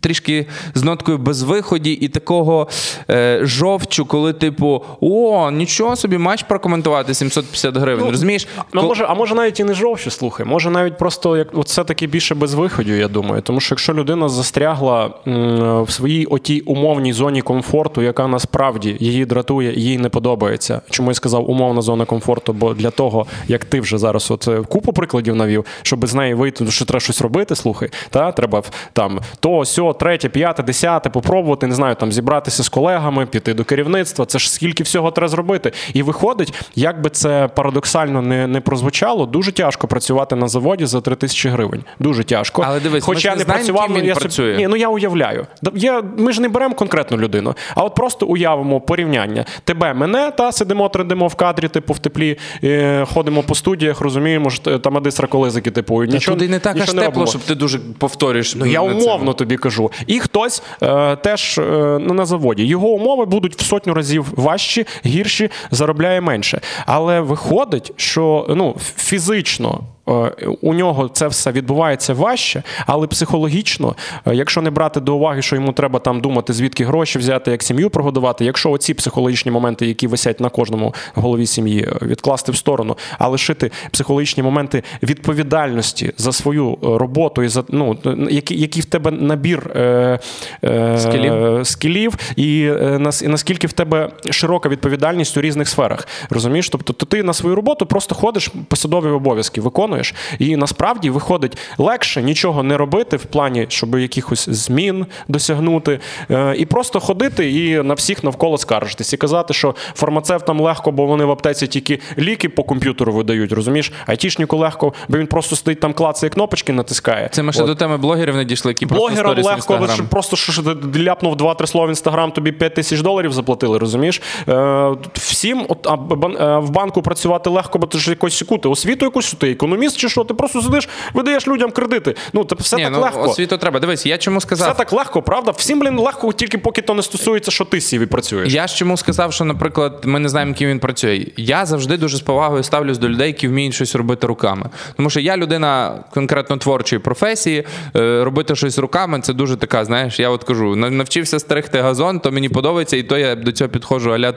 трішки з ноткою безвиході і такого е, жовчу, коли, типу, о, нічого собі, матч прокоментувати 750 гривень. розумієш? Ну, Кол- може, а може навіть і не жовче, слухай. Може навіть просто як от все-таки більше без виходу, я думаю. Тому що якщо людина застрягла м, в своїй отій умовній зоні комфорту, яка насправді її дратує, їй не подобається. Чому я сказав умовна зона комфорту? Бо для того, як ти вже зараз от е, купу прикладів навів, щоб з неї вийти, ну, що треба щось робити, слухай, та треба там то, сьо, третє, п'яте, десяте, попробувати, не знаю, там зібратися з колегами, піти до керівництва. Це ж скільки всього треба зробити. І виходить, як би це парадоксально не, не прозвучало, дуже тяжко працювати на заводі за 3 тисячі гривень. Дуже тяжко. Але дивись, ми Хоч ж я не знаємо, працював, ким ну, він я працює. Ні, ну я уявляю. Я, ми ж не беремо конкретну людину, а от просто уявимо порівняння. Тебе, мене, та сидимо, трендимо в кадрі, типу в теплі, е, ходимо по студіях, розуміємо, що там адис раколизики, типу, нічого, туди не так аж тепло, щоб ти дуже повторюєш. Ну, я на це. Умовно тобі кажу. І хтось е, теж е, ну, на заводі. Його умови будуть в сотню разів важчі, гірші, заробляє менше. Але виходить, що ну, фізично. Е, У нього це все відбувається важче, але психологічно, е, якщо не брати до уваги, що йому треба там думати, звідки гроші взяти, як сім'ю прогодувати, якщо оці психологічні моменти, які висять на кожному голові сім'ї, е, відкласти в сторону, а лишити психологічні моменти відповідальності за свою роботу і за ну які, які в тебе набір е, е, Скілів. скілів і, е, нас- і наскільки в тебе широка відповідальність у різних сферах. Розумієш? Тобто, то ти на свою роботу просто ходиш, посадові обов'язки виконуєш, і насправді виходить легше нічого не робити в плані, щоб якихось змін досягнути, е, і просто ходити і на всіх навколо скаржитись і казати, що фармацевтам легко, бо вони в аптеці тільки ліки по комп'ютеру видають. Розумієш? Айтішнику легко, бо він просто сидить там, клацає кнопочки, натискає. Це ми ще От. до теми блогерів не дійшли, які Блогерам в легко, Instagram. просто що, ти ляпнув 2-3 слова в інстаграм, тобі 5 тисяч доларів заплатили, розумієш? Е, всім от, а, е, в банку працювати легко, бо ти ж якось кути, освіту якусь ти, економіст. Економіст чи що, ти просто сидиш, видаєш людям кредити. Ну, це все Ні, так ну, легко. Освіту треба. Дивись, я чому сказав. Все так легко, правда? Всім, блін, легко, тільки поки то не стосується, що ти сіві працюєш. Я ж чому сказав, що, наприклад, ми не знаємо, ким він працює. Я завжди дуже з повагою ставлюсь до людей, які вміють щось робити руками. Тому що я людина конкретно творчої професії, е, робити щось руками це дуже така, знаєш, я от кажу, на- навчився стригти газон, то мені подобається, і то я до цього підходжу аля.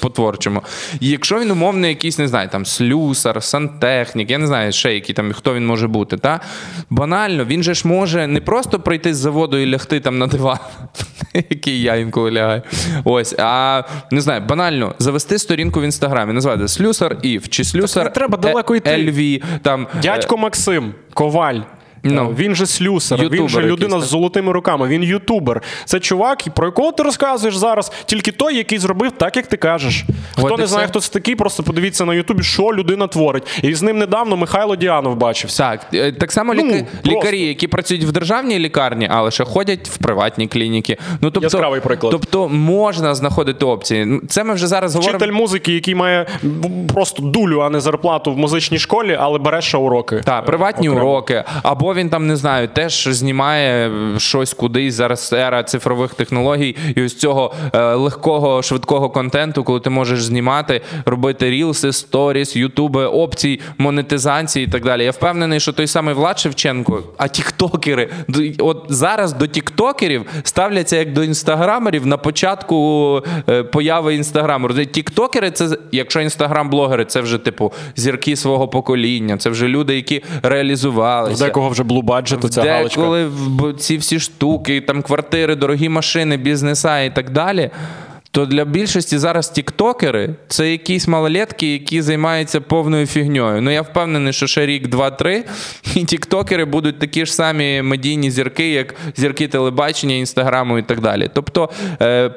По-творчому. І якщо він умовний, якийсь, не знаю, там слюсар, сантехнік, я не знаю, ще який там, хто він може бути, та? банально, він же ж може не просто прийти з заводу і лягти там на диван, який я інколи лягаю. Ось, а не знаю, банально завести сторінку в інстаграмі, назвати слюсар Ів чи слюсар треба далеко йти. LV, там Дядько Максим, коваль. Ну. він же слюсар, він же людина якийсь, з золотими руками, він ютубер. Це чувак, про якого ти розказуєш зараз, тільки той, який зробив так, як ти кажеш. Хто От не знає, все. хто це такий, просто подивіться на Ютубі, що людина творить. І з ним недавно Михайло Діанов бачився. Так, е, так само Ну, ліка- лікарі, які працюють в державній лікарні, але ще ходять в приватні клініки. Ну, тобто, Яскравий приклад. Тобто можна знаходити опції. Це ми вже зараз говоримо. Вчитель музики, який має просто дулю, а не зарплату в музичній школі, але бере ще уроки. Так, приватні Окремо. уроки, або він там не знаю, теж знімає щось кудись. Зараз ера цифрових технологій, і ось цього е, легкого, швидкого контенту, коли ти можеш знімати, робити рілси, сторіс, ютуби, опцій, монетизації і так далі. Я впевнений, що той самий Влад Шевченко, а тіктокери, от зараз до тіктокерів ставляться як до інстаграмерів на початку е, появи інстаграму. Тіктокери, це якщо інстаграм-блогери, це вже типу зірки свого покоління, це вже люди, які В реалізувалися. декого вже блу баджет, ця галочка. Б- ці всі штуки, там квартири, дорогі машини, бізнеса і так далі. То для більшості зараз тіктокери це якісь малолетки, які займаються повною фігньою. Ну я впевнений, що ще рік, два-три, і тіктокери будуть такі ж самі медійні зірки, як зірки телебачення, інстаграму і так далі. Тобто е,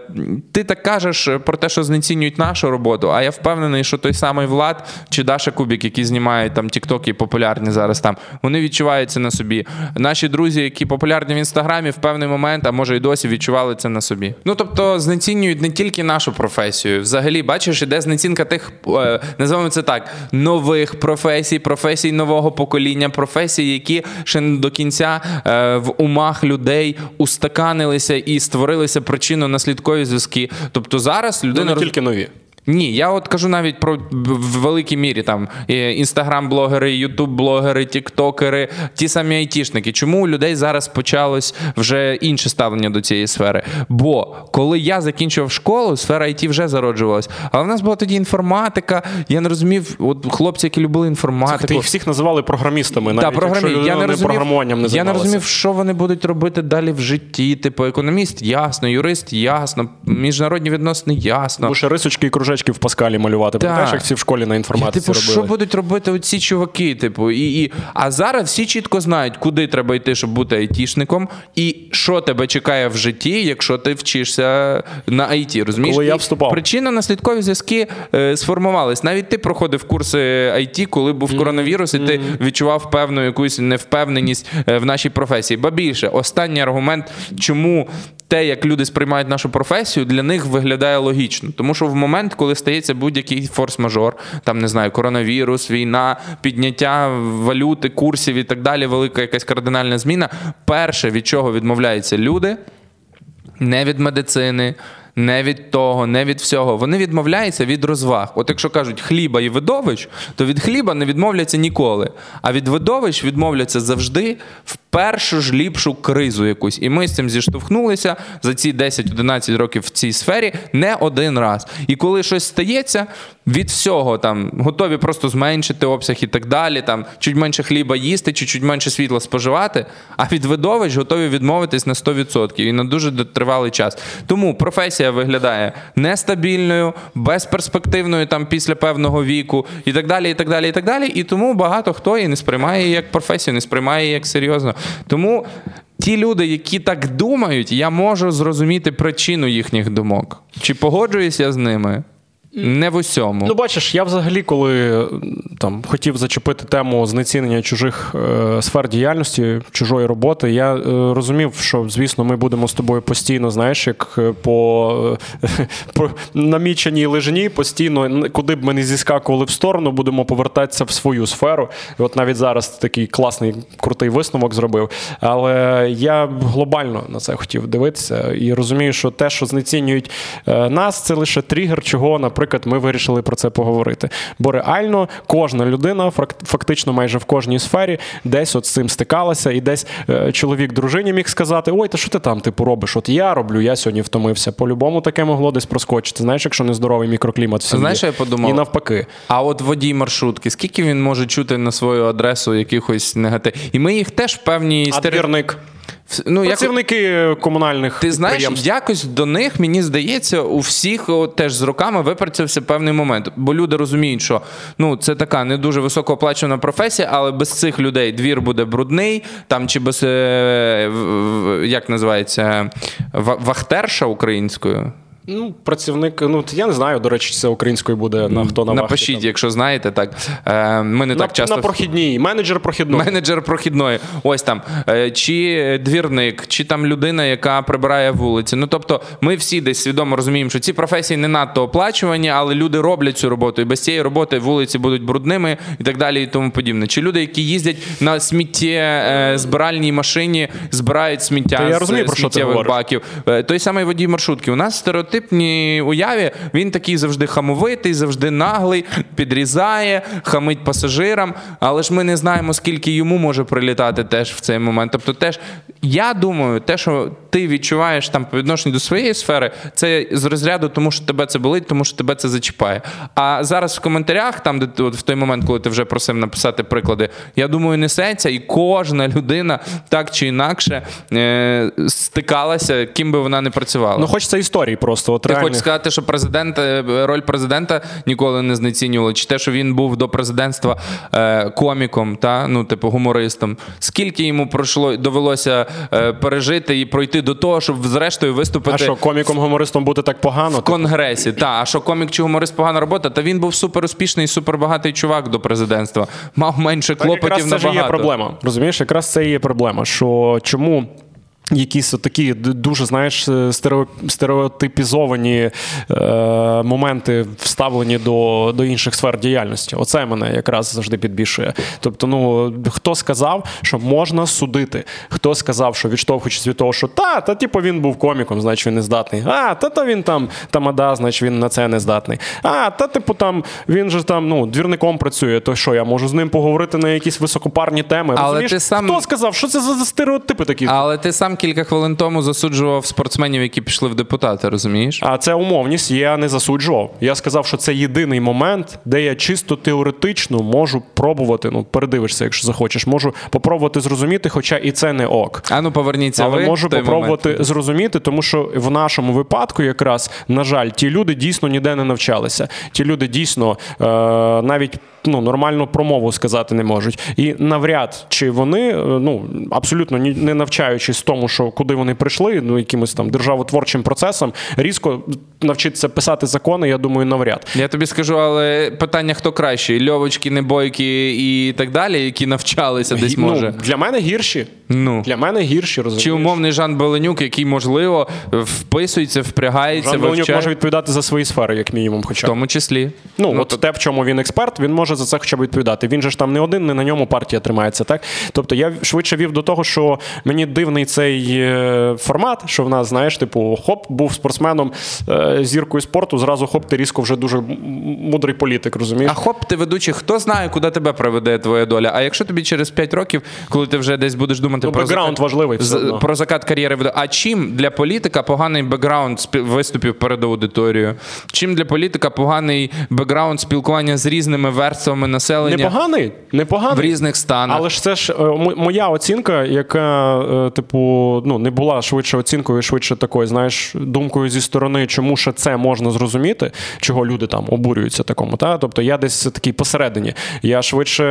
ти так кажеш про те, що знецінюють нашу роботу, а я впевнений, що той самий Влад чи Даша Кубік, які знімають там тіктоки, популярні зараз там, вони відчувають це на собі. Наші друзі, які популярні в інстаграмі, в певний момент, а може й досі відчували це на собі. Ну тобто знецінюють не тільки нашу професію. Взагалі, бачиш, іде знецінка тих, е, називаємо це так, нових професій, професій нового покоління, професій, які ще не до кінця е, в умах людей устаканилися і створилися причинно-наслідкові зв'язки. Тобто зараз Ну, людина не тільки нові. Ні, я от кажу навіть про в великій мірі там інстаграм-блогери, ютуб-блогери, тіктокери, ті самі айтішники. Чому у людей зараз почалось вже інше ставлення до цієї сфери? Бо коли я закінчував школу, сфера IT вже зароджувалась. Але в нас була тоді інформатика. Я не розумів, от хлопці, які любили інформатику. Ти їх всіх називали програмістами, навіть Та, програмі... якщо я не, розумів, програмуванням не я не розумів, що вони будуть робити далі в житті. Типу, економіст ясно, юрист ясно, міжнародні відносини ясно. Бо ще рисочки і кружечки в Паскалі малювати. Пам'ятаєш, як всі в школі на Я, інформатиці типу, робили? що будуть робити оці чуваки? Типу, і, і... А зараз всі чітко знають, куди треба йти, щоб бути айтішником, і що тебе чекає в житті, якщо ти вчишся на айті. Розумієш? Коли я вступав. Причинно-наслідкові зв'язки е, сформувались. Навіть ти проходив курси айті, коли був коронавірус, і ти відчував певну якусь невпевненість е, в нашій професії. Ба більше, останній аргумент, чому. Те, як люди сприймають нашу професію, для них виглядає логічно. Тому що в момент, коли стається будь-який форс-мажор, там не знаю, коронавірус, війна, підняття валюти, курсів і так далі, велика якась кардинальна зміна. Перше, від чого відмовляються люди, не від медицини, не від того, не від всього. Вони відмовляються від розваг. От якщо кажуть хліба і видовищ, то від хліба не відмовляться ніколи. А від видовищ відмовляться завжди в першу ж ліпшу кризу якусь. І ми з цим зіштовхнулися за ці 10-11 років в цій сфері не один раз. І коли щось стається, від всього там готові просто зменшити обсяг і так далі. Там чуть менше хліба їсти, чи чуть менше світла споживати. А від видовищ готові відмовитись на 100% і на дуже тривалий час. Тому професія виглядає нестабільною, безперспективною там після певного віку, і так далі, і так далі, і так далі. І тому багато хто її не сприймає її як професію, не сприймає її як серйозно. Тому ті люди, які так думають, я можу зрозуміти причину їхніх думок. Чи погоджуюсь я з ними? Не в усьому. Ну, бачиш, я взагалі, коли там хотів зачепити тему знецінення чужих е, сфер діяльності, чужої роботи, я е, розумів, що звісно ми будемо з тобою постійно, знаєш, як е, по, е, по наміченій лижні, постійно, куди б ми не зіскакували в сторону, будемо повертатися в свою сферу. І от навіть зараз такий класний крутий висновок зробив. Але я глобально на це хотів дивитися і розумію, що те, що знецінюють е, нас, це лише тригер, чого, наприклад, ми вирішили про це поговорити. Бо реально кожна людина, фактично майже в кожній сфері, десь от з цим стикалася, і десь е, чоловік дружині міг сказати: Ой, та що ти там типу робиш? От я роблю, я сьогодні втомився. По-любому таке могло десь проскочити. Знаєш, якщо нездоровий мікроклімат в сім'ї. Знаєш, я подумав? І навпаки. А от водій маршрутки, скільки він може чути на свою адресу якихось негатив? І ми їх теж в певній стереотипі. Ну, Працівники як... комунальних Ти знаєш, якось до них, мені здається, у всіх о, теж з роками випрацювався певний момент. Бо люди розуміють, що ну, це така не дуже високооплачувана професія, але без цих людей двір буде брудний, там чи без е, як називається вахтерша українською. Ну, працівник, ну я не знаю, до речі, це українською буде на хто на Напишіть, вахті, якщо знаєте, так. Е, ми не на, так часто... На прохідній, менеджер прохідної. Менеджер прохідної. Ось там. Е, чи двірник, чи там людина, яка прибирає вулиці. Ну тобто, ми всі десь свідомо розуміємо, що ці професії не надто оплачувані, але люди роблять цю роботу. І без цієї роботи вулиці будуть брудними і так далі, і тому подібне. Чи люди, які їздять на смітті е, збиральній машині, збирають сміття Та я з розумію, про сміттєвих баків. Той самий водій маршрутки. У нас стереотип стереотипній уяві він такий завжди хамовитий, завжди наглий, підрізає, хамить пасажирам. Але ж ми не знаємо, скільки йому може прилітати теж в цей момент. Тобто, теж я думаю, те, що ти відчуваєш там по відношенню до своєї сфери, це з розряду, тому що тебе це болить, тому що тебе це зачіпає. А зараз в коментарях, там де от в той момент, коли ти вже просив написати приклади, я думаю, несеться, і кожна людина так чи інакше е- стикалася, ким би вона не працювала. Ну, хочеться історії просто. От Ти реальних... хочеш сказати, що президент, е, роль президента ніколи не знецінювали, чи те, що він був до президентства е, коміком, та ну, типу, гумористом. Скільки йому пройшло, довелося е, пережити і пройти до того, щоб зрештою виступити. А що коміком-гумористом бути так погано? В конгресі, так. А що комік чи гуморист погана робота? Та він був супер успішний, супер багатий чувак до президентства. Мав менше клопотів так, набагато. Це ж є проблема. Розумієш, якраз це і є проблема. Що чому Якісь такі дуже знаєш стереотипізовані е, моменти вставлені до до інших сфер діяльності. Оце мене якраз завжди підбільшує. Тобто, ну хто сказав, що можна судити? Хто сказав, що відштовхуючись від того, що та, та типу він був коміком, значить він не здатний. А, та то він там тамада, значить він на це не здатний. А, та типу там він же там ну двірником працює. То що я можу з ним поговорити на якісь високопарні теми? Але Розумієш? ти сам... Хто сказав, що це за стереотипи такі? Але ти сам кілька хвилин тому засуджував спортсменів, які пішли в депутати, розумієш? А це умовність, я не засуджував. Я сказав, що це єдиний момент, де я чисто теоретично можу пробувати. Ну, передивишся, якщо захочеш, можу попробувати зрозуміти, хоча і це не ок. А ну поверніться. Але ви можу попробувати момент. зрозуміти, тому що в нашому випадку, якраз, на жаль, ті люди дійсно ніде не навчалися. Ті люди дійсно е- навіть ну, нормальну промову сказати не можуть. І навряд чи вони, е, ну абсолютно не навчаючись тому, що куди вони прийшли, ну якимось там державотворчим процесом, різко навчитися писати закони. Я думаю, навряд. Я тобі скажу, але питання хто кращий? Льовочки, небойки і так далі, які навчалися десь ну, може для мене гірші. Ну для мене гірші розумієш? Чи умовний Жан Беленюк, який можливо вписується, впрягається. Жан Беленюк може відповідати за свої сфери, як мінімум, хоча в тому числі. Ну, ну от то... те, в чому він експерт, він може за це хоча б відповідати. Він же ж там не один, не на ньому партія тримається. Так, тобто я швидше вів до того, що мені дивний цей е, формат, що в нас, знаєш, типу, хоп, був спортсменом е, зіркою спорту. Зразу хоп, ти різко вже дуже мудрий політик. Розумієш? А хоп, ти ведучий, хто знає, куди тебе приведе твоя доля? А якщо тобі через 5 років, коли ти вже десь будеш думати ну, про закат, важливий все одно. про закат кар'єри, а чим для політика поганий бекграунд виступів перед аудиторією? Чим для політика поганий бекграунд спілкування з різними верствами населення? Непоганий, непоганий. в різних станах. Але ж це ж е, моя оцінка, яка, е, типу, ну не була швидше оцінкою, швидше такою, знаєш, думкою зі сторони, чому що це можна зрозуміти, чого люди там обурюються такому. Та? Тобто я десь такий посередині. Я швидше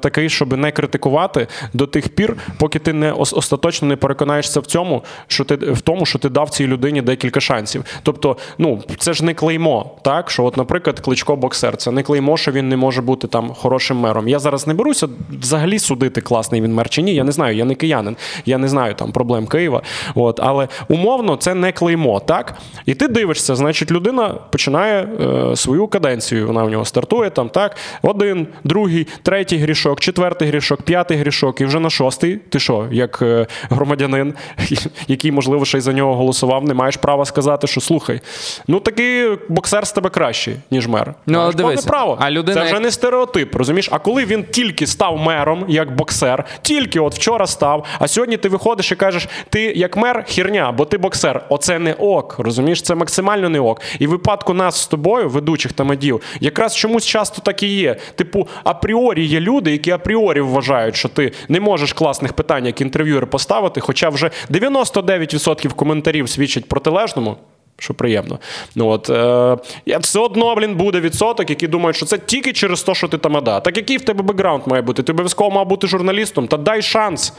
такий, щоб не критикувати до тих пір, поки ти не остаточно не переконаєшся в цьому, що ти в тому, що ти дав цій людині декілька шансів. Тобто, ну це ж не клеймо, так що, от, наприклад, кличко боксер, це не клеймо, що він не може бути там хорошим мером. Я зараз не беруся взагалі судити класний він мер чи ні. Я не знаю, я не киянин, я не знаю там проблем Києва. От, але умовно це не клеймо, так? І ти дивишся, значить, людина починає е, свою каденцію. Вона в нього стартує там, так, один, другий, третій грішок, четвертий грішок, п'ятий грішок, і вже на шостий. Ти що, як е, громадянин, який, можливо, ще й за нього голосував, не маєш права сказати, що слухай, ну такий боксер з тебе кращий, ніж мер. Ну, але дивись, право. А людина, Це вже не стереотип, розумієш? А коли він тільки став мером, як боксер, тільки от вчора став, а сьогодні ти виходиш і кажеш, ти як мер хірня, бо ти боксер. Оце не ок. Розумієш, це максимально не ок. І в випадку нас з тобою, ведучих та медів, якраз чомусь часто так і є. Типу, апріорі є люди, які апріорі вважають, що ти не можеш класних питань як інтерв'юер поставити, хоча вже 99% коментарів свідчать протилежному. Що приємно. Ну от е, Все одно, блін, буде відсоток, які думають, що це тільки через те, що ти тамада. Так який в тебе бекграунд має бути? Ти обов'язково мав бути журналістом, та дай шанс.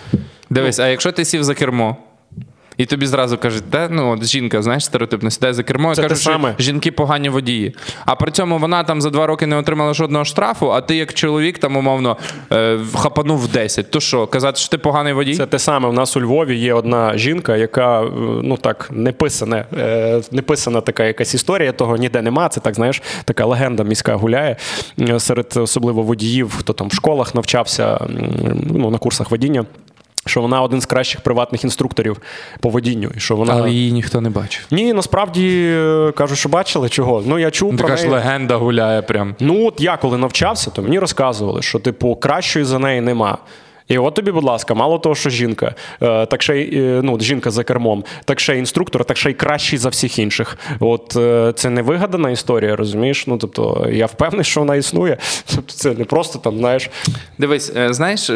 Дивись, а якщо ти сів за кермо? І тобі зразу кажуть, де ну от жінка, знаєш, стереотипно сідає за кермо і кажуть, що жінки погані водії. А при цьому вона там за два роки не отримала жодного штрафу, а ти як чоловік там умовно е, хапанув 10. То що, казати, що ти поганий водій? Це те саме. У нас у Львові є одна жінка, яка е, ну так не писане, е, не писана така якась історія, того ніде нема. Це так, знаєш, така легенда міська гуляє серед особливо водіїв, хто там в школах навчався ну, на курсах водіння. Що вона один з кращих приватних інструкторів по водінню. І що вона... Але її ніхто не бачив. Ні, насправді кажуть, кажу, що бачили чого. Ну я чув Така ж легенда гуляє прям. Ну от я коли навчався, то мені розказували, що типу кращої за неї нема. І от тобі, будь ласка, мало того, що жінка, е, так ще й е, ну, жінка за кермом, так ще й інструктор, так ще й кращий за всіх інших. От е, це не вигадана історія, розумієш? Ну тобто я впевнений, що вона існує. Тобто це не просто там, знаєш. Дивись, знаєш,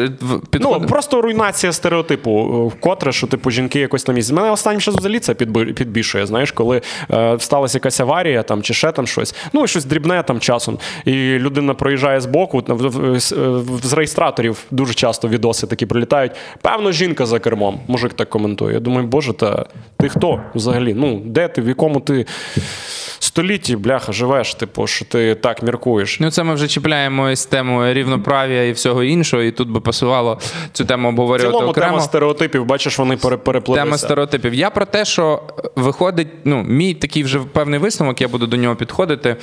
підход... Ну, просто руйнація стереотипу, вкотре, що типу жінки якось на місці. Мене останнім часом взагалі це підбільшує. Знаєш, коли е, сталася якась аварія там чи ще там щось, ну щось дрібне там часом, і людина проїжджає з боку, з реєстраторів дуже часто від відоси такі прилітають. Певно, жінка за кермом. Мужик так коментує. Я думаю, боже, та ти хто взагалі? Ну, де ти, в якому ти столітті, бляха, живеш, типу, що ти так міркуєш. Ну, це ми вже чіпляємо з тему рівноправ'я і всього іншого, і тут би пасувало цю тему обговорювати. В цілому окремо. тема стереотипів, бачиш, вони переплилися. Тема стереотипів. Я про те, що виходить, ну, мій такий вже певний висновок, я буду до нього підходити.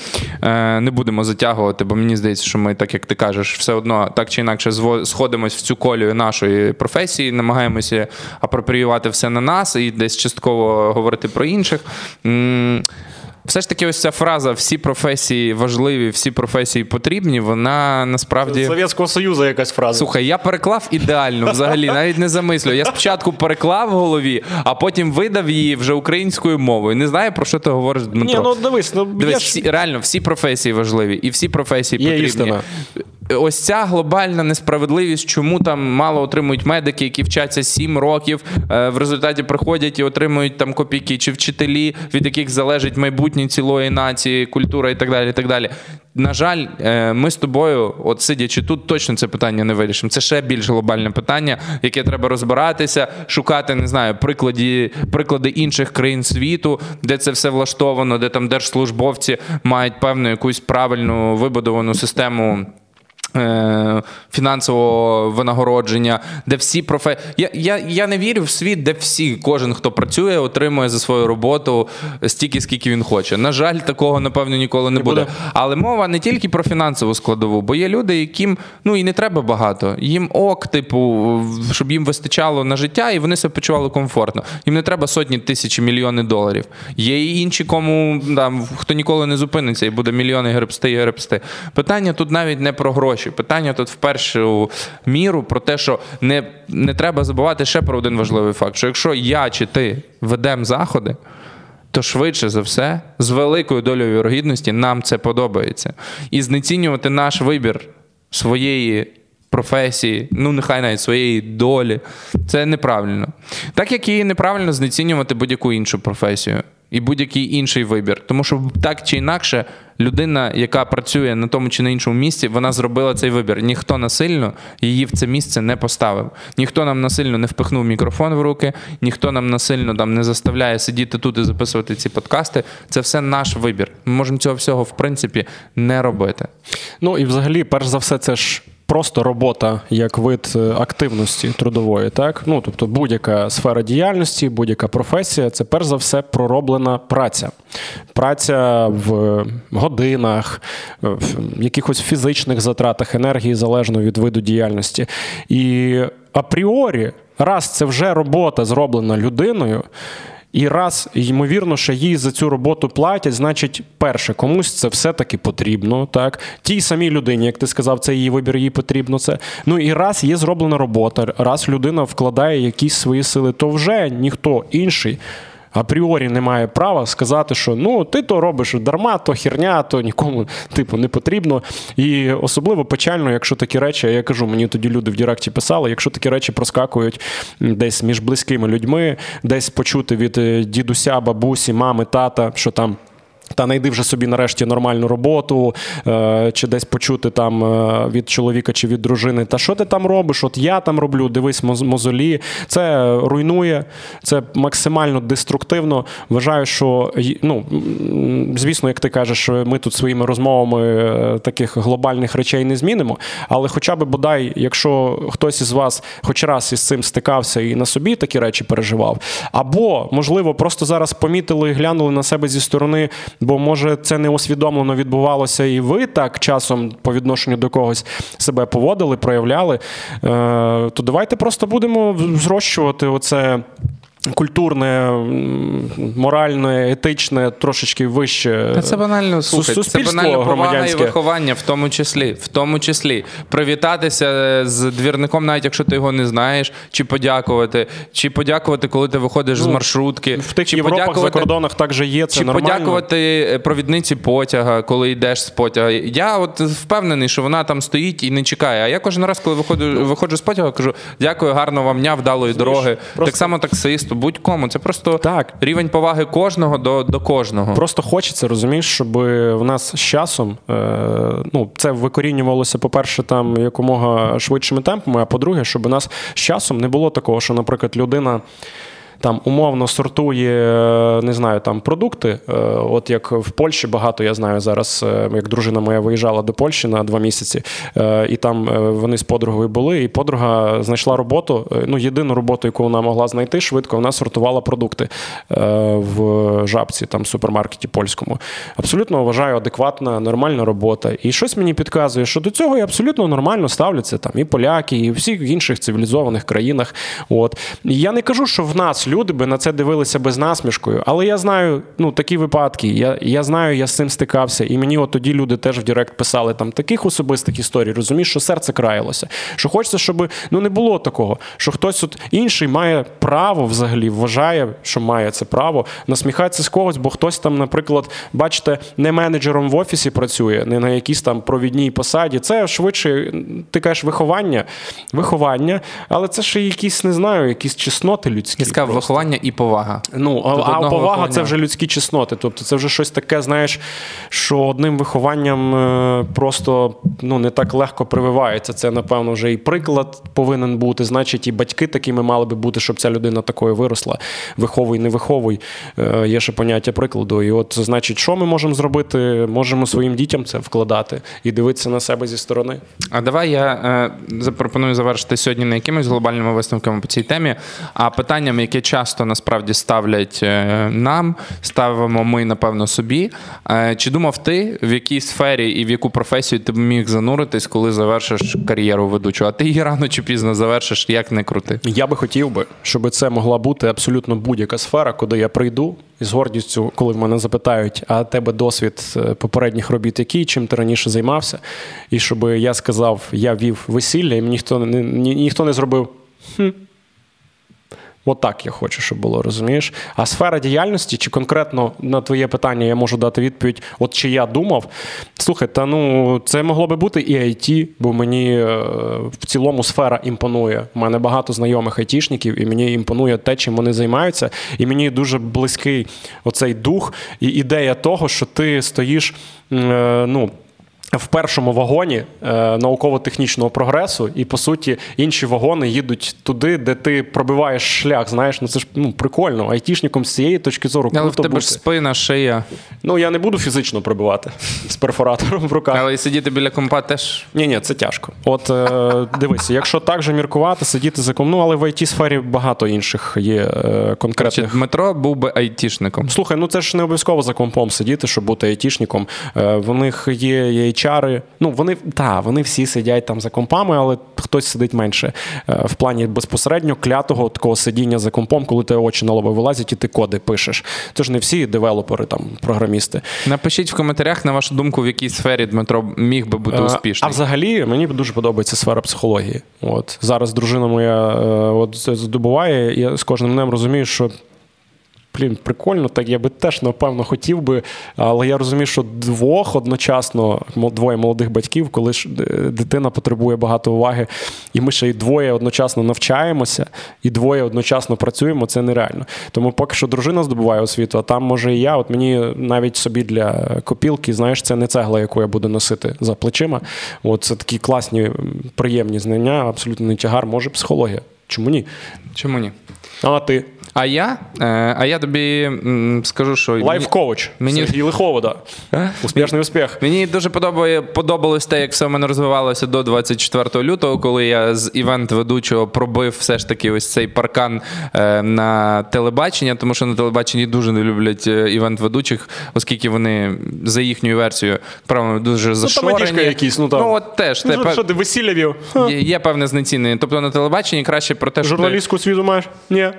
Е, Не будемо затягувати, бо мені здається, що ми, так як ти кажеш, все одно так чи інакше сходимось в цю колію нашої професії, намагаємося апропріювати все на нас і десь частково говорити про інших. Все ж таки, ось ця фраза всі професії важливі, всі професії потрібні. Вона насправді Совєтського Союзу якась фраза. Слухай, я переклав ідеально взагалі, навіть не замислю. Я спочатку переклав в голові, а потім видав її вже українською мовою. Не знаю, про що ти говориш, Дмитро. Ні, ну дивись, ну дивись, всі, реально всі професії важливі, і всі професії Є потрібні. Істина ось ця глобальна несправедливість, чому там мало отримують медики, які вчаться 7 років, е, в результаті приходять і отримують там копійки, чи вчителі, від яких залежить майбутнє цілої нації, культура і так далі. І так далі. На жаль, е, ми з тобою, от сидячи тут, точно це питання не вирішимо. Це ще більш глобальне питання, яке треба розбиратися, шукати, не знаю, приклади, приклади інших країн світу, де це все влаштовано, де там держслужбовці мають певну якусь правильну вибудовану систему. Е, фінансового винагородження, де всі профе... Я я, я не вірю в світ, де всі, кожен, хто працює, отримує за свою роботу стільки, скільки він хоче. На жаль, такого, напевно, ніколи не, не буде. буде. Але мова не тільки про фінансову складову, бо є люди, яким ну і не треба багато. Їм ок, типу, щоб їм вистачало на життя, і вони себе почували комфортно. Їм не треба сотні тисячі мільйони доларів. Є і інші, кому там, хто ніколи не зупиниться, і буде мільйони гребсти і гребсти. Питання тут навіть не про гроші гроші. Питання тут в першу міру про те, що не, не треба забувати ще про один важливий факт: що якщо я чи ти ведемо заходи. То швидше за все, з великою долею вірогідності, нам це подобається. І знецінювати наш вибір своєї професії, ну нехай навіть своєї долі, це неправильно. Так як і неправильно знецінювати будь-яку іншу професію. І будь-який інший вибір. Тому що так чи інакше, людина, яка працює на тому чи на іншому місці, вона зробила цей вибір. Ніхто насильно її в це місце не поставив. Ніхто нам насильно не впихнув мікрофон в руки, ніхто нам насильно там не заставляє сидіти тут і записувати ці подкасти. Це все наш вибір. Ми можемо цього всього в принципі не робити. Ну і взагалі, перш за все, це ж просто робота як вид е, активності трудової, так ну тобто будь-яка сфера діяльності, будь-яка професія це перш за все пророблена праця. Праця в годинах, в якихось фізичних затратах енергії залежно від виду діяльності. І апріорі, раз це вже робота зроблена людиною. І раз, ймовірно, що їй за цю роботу платять, значить, перше, комусь це все-таки потрібно. так? Тій самій людині, як ти сказав, це її вибір, їй потрібно це. Ну і раз є зроблена робота, раз людина вкладає якісь свої сили, то вже ніхто інший апріорі не має права сказати, що ну ти то робиш дарма, то херня, то нікому типу не потрібно. І особливо печально, якщо такі речі, я кажу, мені тоді люди в Діракті писали, якщо такі речі проскакують десь між близькими людьми, десь почути від е, дідуся, бабусі, мами, тата, що там. Та найди вже собі нарешті нормальну роботу, е, чи десь почути там е, від чоловіка чи від дружини. Та що ти там робиш? От я там роблю, дивись мозолі. Це руйнує, це максимально деструктивно. Вважаю, що ну, звісно, як ти кажеш, ми тут своїми розмовами е, таких глобальних речей не змінимо. Але, хоча б бодай, якщо хтось із вас хоч раз із цим стикався і на собі такі речі переживав, або можливо просто зараз помітили і глянули на себе зі сторони бо може це не усвідомлено відбувалося, і ви так часом по відношенню до когось себе поводили, проявляли. Е, то давайте просто будемо зрощувати оце культурне, моральне, етичне, трошечки вище. Та це банально слухай, це банально повага і виховання, в тому числі, в тому числі привітатися з двірником, навіть якщо ти його не знаєш, чи подякувати, чи подякувати, коли ти виходиш ну, з маршрутки. В тих чи Європах за кордонах так же є. Це чи нормально. подякувати е, провідниці потяга, коли йдеш з потяга. Я от впевнений, що вона там стоїть і не чекає. А я кожен раз, коли виходжу, виходжу з потяга, кажу: дякую, гарного вам дня, вдалої дороги. Просто... Так само таксисту будь-кому. Це просто так. рівень поваги кожного до до кожного. Просто хочеться, розумієш, щоб в нас з часом е, ну, це викорінювалося, по-перше, там якомога швидшими темпами, а по-друге, щоб у нас з часом не було такого, що, наприклад, людина там умовно сортує, не знаю, там продукти. Е, от як в Польщі багато я знаю зараз, е, як дружина моя виїжджала до Польщі на два місяці, е, і там вони з подругою були, і подруга знайшла роботу. Ну, єдину роботу, яку вона могла знайти швидко, вона сортувала продукти в жабці, там супермаркеті польському. Абсолютно вважаю адекватна, нормальна робота. І щось мені підказує, що до цього і абсолютно нормально ставляться там і поляки, і всіх інших цивілізованих країнах. От я не кажу, що в нас люди би на це дивилися без насмішкою. Але я знаю ну, такі випадки. Я я знаю, я з цим стикався. І мені от тоді люди теж в Директ писали там таких особистих історій, розумієш, що серце краялося. Що хочеться, щоб ну, не було такого, що хтось от інший має право взагалі, вважає, що має це право, насміхається з когось, бо хтось там, наприклад, бачите, не менеджером в офісі працює, не на якійсь там провідній посаді. Це швидше, ти кажеш, виховання, виховання, але це ще якісь, не знаю, якісь чесноти людські. Сказав, виховання і повага. Ну, а, а повага виховання... це вже людські чесноти. Тобто це вже щось таке, знаєш, що одним вихованням е, просто ну, не так легко прививається. Це, напевно, вже і приклад повинен бути. Значить, і батьки такими мали би бути, щоб ця людина такою виросла. Виховуй, не виховуй. Е, є ще поняття прикладу. І от, значить, що ми можемо зробити? Можемо своїм дітям це вкладати і дивитися на себе зі сторони. А давай я е, запропоную завершити сьогодні не якимись глобальними висновками по цій темі, а питанням, яке часто насправді ставлять е, нам, ставимо ми, напевно, собі. Е, чи думав ти, в якій сфері і в яку професію ти б міг зануритись, коли завершиш кар'єру ведучого? А ти її рано чи пізно завершиш, як не крути? Я би хотів би, щоб це могла бути абсолютно будь-яка сфера, куди я прийду. І з гордістю, коли в мене запитають, а тебе досвід е, попередніх робіт, який, чим ти раніше займався, і щоб я сказав, я вів весілля, і ніхто не ні, ніхто не зробив. хм, От так я хочу, щоб було, розумієш? А сфера діяльності, чи конкретно на твоє питання я можу дати відповідь, от чи я думав. Слухай, та ну це могло би бути і IT, бо мені е, в цілому сфера імпонує. У мене багато знайомих айтішників, і мені імпонує те, чим вони займаються. І мені дуже близький оцей дух і ідея того, що ти стоїш. Е, ну, в першому вагоні е, науково-технічного прогресу, і по суті інші вагони їдуть туди, де ти пробиваєш шлях. Знаєш, ну це ж ну прикольно. Айтішником з цієї точки зору Але в тебе бути. ж спина, шия. Ну я не буду фізично пробивати з перфоратором в руках. Але і сидіти біля компа теж. Ні, ні, це тяжко. От е, дивися, якщо так же міркувати, сидіти за ком... Ну, але в it сфері багато інших є е, конкретних. Дмитро був би айтішником. Слухай, ну це ж не обов'язково за компом сидіти, щоб бути айтішником. Е, в них є і HR, ну вони та, вони всі сидять там за компами, але хтось сидить менше. Е, в плані безпосередньо клятого такого сидіння за компом, коли тебе очі на лоби вилазять і ти коди пишеш. Це ж не всі девелопери, там, програмісти. Напишіть в коментарях, на вашу думку, в якій сфері Дмитро міг би бути Е, успішний. А взагалі мені дуже подобається сфера психології. От зараз дружина моя е, от здобуває. Я з кожним днем розумію, що. Блін, прикольно, так я би теж напевно хотів би, але я розумію, що двох одночасно двоє молодих батьків, коли ж е, дитина потребує багато уваги, і ми ще й двоє одночасно навчаємося, і двоє одночасно працюємо, це нереально. Тому поки що дружина здобуває освіту, а там може і я. От мені навіть собі для копілки, знаєш, це не цегла, яку я буду носити за плечима. От це такі класні, приємні знання, абсолютно не тягар, може психологія. Чому ні? Чому ні? А ти? А я? Е, а я тобі скажу, що Лайф-коуч. Мені- Сергій Лиховода. Успішний успіх. Мені дуже подобає, подобалось те, як все в мене розвивалося до 24 лютого, коли я з івент-ведучого пробив все ж таки ось цей паркан е, на телебачення, тому що на телебаченні дуже не люблять е, івент-ведучих, оскільки вони за їхньою версією правильно дуже зашорені. матішка якісь, ну, там. ну от теж Ну, те, що, ти весілля вів? Є, є певне знецінення. Тобто на телебаченні краще про те, що ти світу маєш? Ні.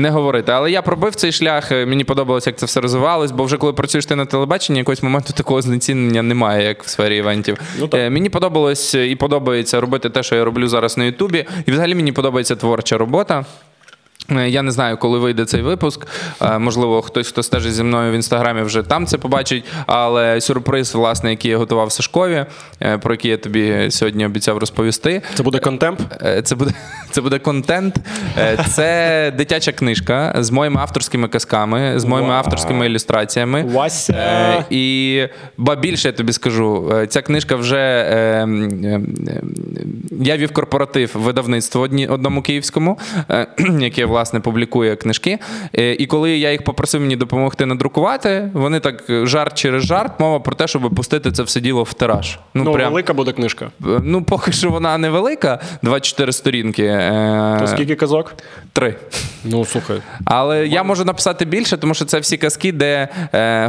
Не говорити. Але я пробив цей шлях. е, Мені подобалося, як це все розвивалось, бо вже коли працюєш ти на телебаченні, якогось моменту такого знецінення немає, як в сфері івентів. Ну, так. Е, Мені подобалось і подобається робити те, що я роблю зараз на Ютубі. І взагалі мені подобається творча робота. Е, Я не знаю, коли вийде цей випуск. Е, Можливо, хтось, хто стежить зі мною в інстаграмі, вже там це побачить. Але сюрприз, власне, який я готував Сашкові, е, про який я тобі сьогодні обіцяв розповісти. Це буде контемп? Е, Це буде, це буде контент. Це дитяча книжка з моїми авторськими казками, з моїми Вау. авторськими ілюстраціями. Вася. І ба більше я тобі скажу, ця книжка вже я вів корпоратив видавництво одному київському, яке власне публікує книжки. Е, І коли я їх попросив мені допомогти надрукувати, вони так е, жарт через жарт, мова про те, щоб пустити це все діло в тираж. Ну, велика буде книжка. Е, Ну, поки що вона невелика, 24 сторінки. То скільки казок? Три. Ну, слухай. Але я можу написати більше, тому що це всі казки, де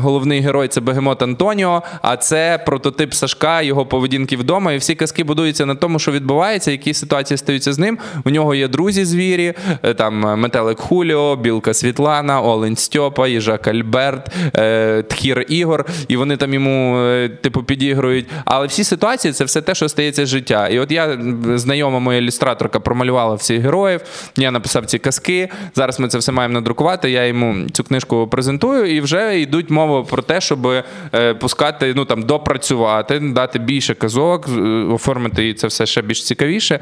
головний герой це Бегемот Антоніо, а це прототип Сашка, його поведінки вдома. І всі казки будуються на тому, що відбувається, які ситуації стаються з ним. У нього є друзі звірі, там метелик Хуліо, Білка Світлана, Олень Стьопа, Їжак Альберт, е, Тхір Ігор, і вони там йому е, типу підігрують. Але всі ситуації це все те, що стається життя. І от я знайома моя ілюстраторка промалювала всіх героїв. Я написав ці казки. Зараз ми це все маємо надрукувати. Я йому цю книжку презентую, і вже йдуть мови про те, щоб е, пускати, ну там допрацювати, дати більше казок, оформити це все ще більш цікавіше.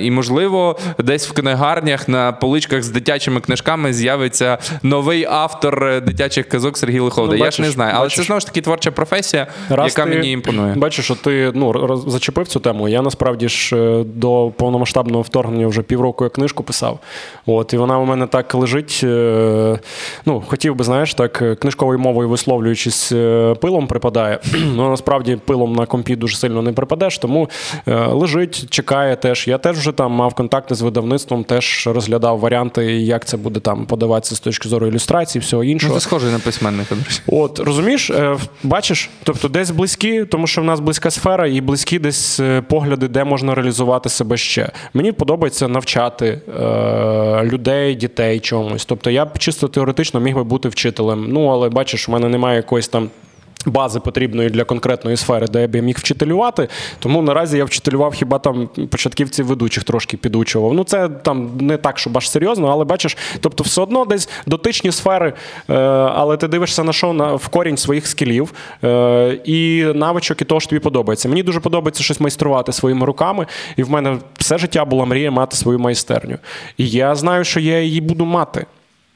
І можливо, десь в книгарнях на поличках з дитячими книжками з'явиться новий автор е, дитячих казок Сергій Лиховда. Ну, я ж не знаю, але бачиш. це знову ж таки творча професія, Раз яка ти мені імпонує. Бачиш, що ти ну, зачепив цю тему. Я насправді ж е, до повномасштабного вторгнення вже півроку я книжку писав. От, і вона у мене так лежить. е, Ну, хотів би, знаєш, так книжковою мовою висловлюючись, пилом припадає. Ну, насправді пилом на компі дуже сильно не припадеш, тому лежить, чекає теж. Я теж вже там мав контакти з видавництвом, теж розглядав варіанти, як це буде там подаватися з точки зору ілюстрації, всього Ну, іншого. ти схожий на письменника. От розумієш, е, бачиш, тобто десь близькі, тому що в нас близька сфера, і близькі десь е, погляди, де можна реалізувати себе ще. Мені подобається навчати е, людей, дітей чомусь. Тобто я б чисто теоретично міг би бути вчителем. Ну але бачиш, в мене немає якоїсь там. Бази потрібної для конкретної сфери, де я б міг вчителювати. Тому наразі я вчителював хіба там початківців ведучих трошки підучував. Ну це там не так, щоб аж серйозно, але бачиш, тобто все одно десь дотичні сфери, е, але ти дивишся на що на в корінь своїх скілів е, і навичок, і того, що тобі подобається. Мені дуже подобається щось майструвати своїми руками, і в мене все життя була мрія мати свою майстерню. І я знаю, що я її буду мати.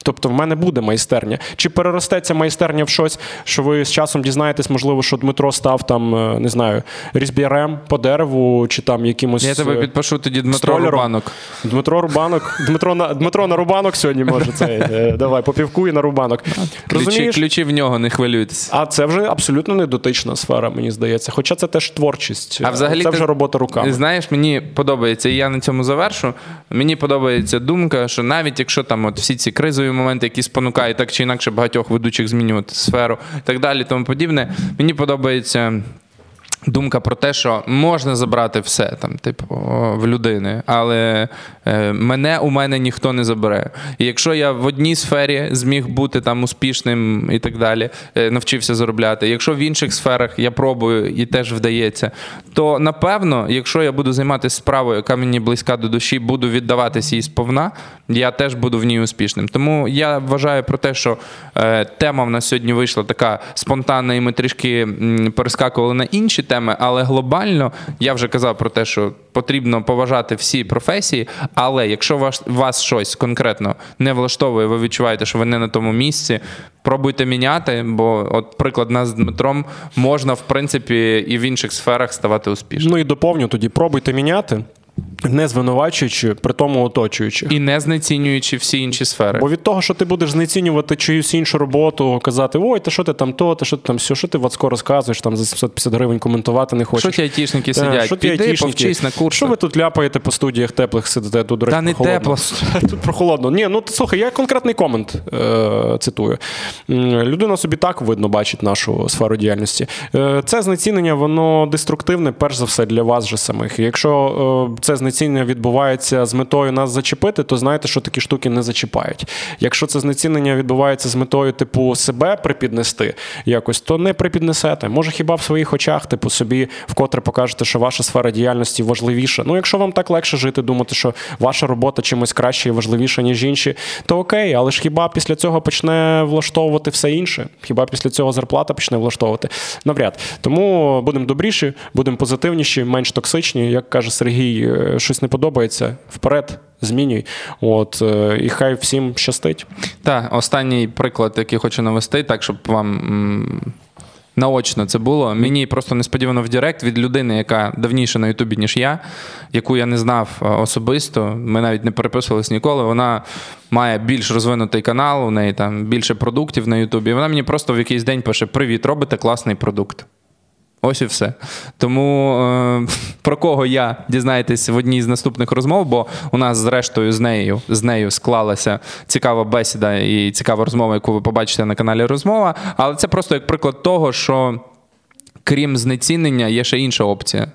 Тобто в мене буде майстерня. Чи переростеться майстерня в щось, що ви з часом дізнаєтесь, можливо, що Дмитро став там, е, не знаю, різб'ярем по дереву, чи там якимось. Я тебе е, підпишу тоді Дмитро столяром. Рубанок. Дмитро Рубанок. Дмитро на Дмитро на Рубанок сьогодні може цей. е, Давай, по півку і на Рубанок. Ключі, ключі в нього, не хвилюйтесь. А це вже абсолютно не дотична сфера, мені здається. Хоча це теж творчість. А взагалі це ти- вже робота руками. Знаєш, мені подобається, і я на цьому завершу. Мені подобається думка, що навіть якщо там от всі ці кризові моменти, які спонукають так чи інакше багатьох ведучих змінювати сферу і так далі, тому подібне, мені подобається. Думка про те, що можна забрати все там, типу, в людини, але е, мене у мене ніхто не забере. І якщо я в одній сфері зміг бути там успішним і так далі, е, навчився заробляти. Якщо в інших сферах я пробую і теж вдається, то напевно, якщо я буду займатися справою, яка мені близька до душі, буду віддаватися їй сповна, я теж буду в ній успішним. Тому я вважаю про те, що е, тема в нас сьогодні вийшла така спонтанна, і ми трішки перескакували на інші теми, але глобально я вже казав про те, що потрібно поважати всі професії. Але якщо вас, вас щось конкретно не влаштовує, ви відчуваєте, що ви не на тому місці. Пробуйте міняти, бо от приклад нас з Дмитром можна, в принципі, і в інших сферах ставати успішним. Ну і доповню тоді, пробуйте міняти, не звинувачуючи, при тому оточуючи. І не знецінюючи всі інші сфери. Бо від того, що ти будеш знецінювати чиюсь іншу роботу, казати, ой, та що ти там то, та що ти там все, що ти Вацко розказуєш, там за 750 гривень коментувати не хочеш. Що ті айтішники Е, сидять? що ті Піди, айтішники? повчись на курсах. Що ви тут ляпаєте по студіях теплих сидите? Тут, до речі, Та не прохолодно. тепло. Тут прохолодно. Ні, ну слухай, я конкретний комент е, цитую. Людина собі так видно бачить нашу сферу діяльності. Е, це знецінення, воно деструктивне, перш за все, для вас же самих. Якщо е, це знецінення відбувається з метою нас зачепити, то знаєте, що такі штуки не зачіпають. Якщо це знецінення відбувається з метою, типу, себе припіднести якось, то не припіднесете. Може, хіба в своїх очах, типу, собі вкотре покажете, що ваша сфера діяльності важливіша. Ну, якщо вам так легше жити, думати, що ваша робота чимось краще і важливіша, ніж інші, то окей, але ж хіба після цього почне влаштовувати все інше? Хіба після цього зарплата почне влаштовувати? Навряд. Тому будемо добріші, будемо позитивніші, менш токсичні. Як каже Сергій, щось не подобається, вперед. Змінюй, от е, і хай всім щастить. Так, останній приклад, який хочу навести, так щоб вам наочно це було. Мені просто несподівано в Директ від людини, яка давніше на Ютубі, ніж я, яку я не знав е, особисто. Ми навіть не переписувалися ніколи. Вона має більш розвинутий канал, у неї там більше продуктів на Ютубі. Вона мені просто в якийсь день пише: Привіт, робите класний продукт. Ось і все. Тому е, про кого я дізнаєтесь в одній з наступних розмов, бо у нас зрештою з нею з нею склалася цікава бесіда і цікава розмова, яку ви побачите на каналі Розмова. Але це просто як приклад того, що крім знецінення, є ще інша опція.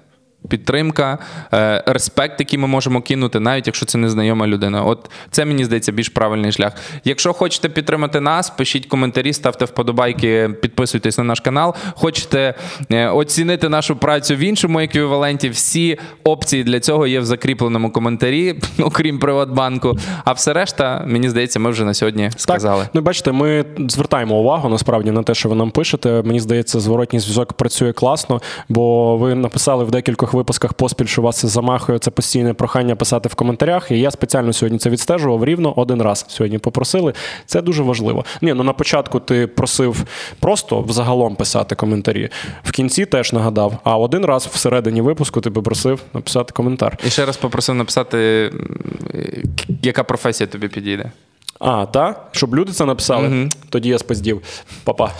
Підтримка, е, респект, який ми можемо кинути, навіть якщо це незнайома людина. От це мені здається більш правильний шлях. Якщо хочете підтримати нас, пишіть коментарі, ставте вподобайки, підписуйтесь на наш канал. Хочете е, оцінити нашу працю в іншому еквіваленті. Всі опції для цього є в закріпленому коментарі, окрім Приватбанку. А все решта, мені здається, ми вже на сьогодні сказали. Так, ну бачите, ми звертаємо увагу насправді на те, що ви нам пишете. Мені здається, зворотній зв'язок працює класно, бо ви написали в декількох випусках поспіль, що вас замахує. Це постійне прохання писати в коментарях. І я спеціально сьогодні це відстежував рівно один раз. Сьогодні попросили. Це дуже важливо. Ні, ну на початку ти просив просто взагалом писати коментарі. В кінці теж нагадав. А один раз всередині випуску ти попросив написати коментар. І ще раз попросив написати, яка професія тобі підійде. А, так? Щоб люди це написали, тоді я спиздів. Па-па.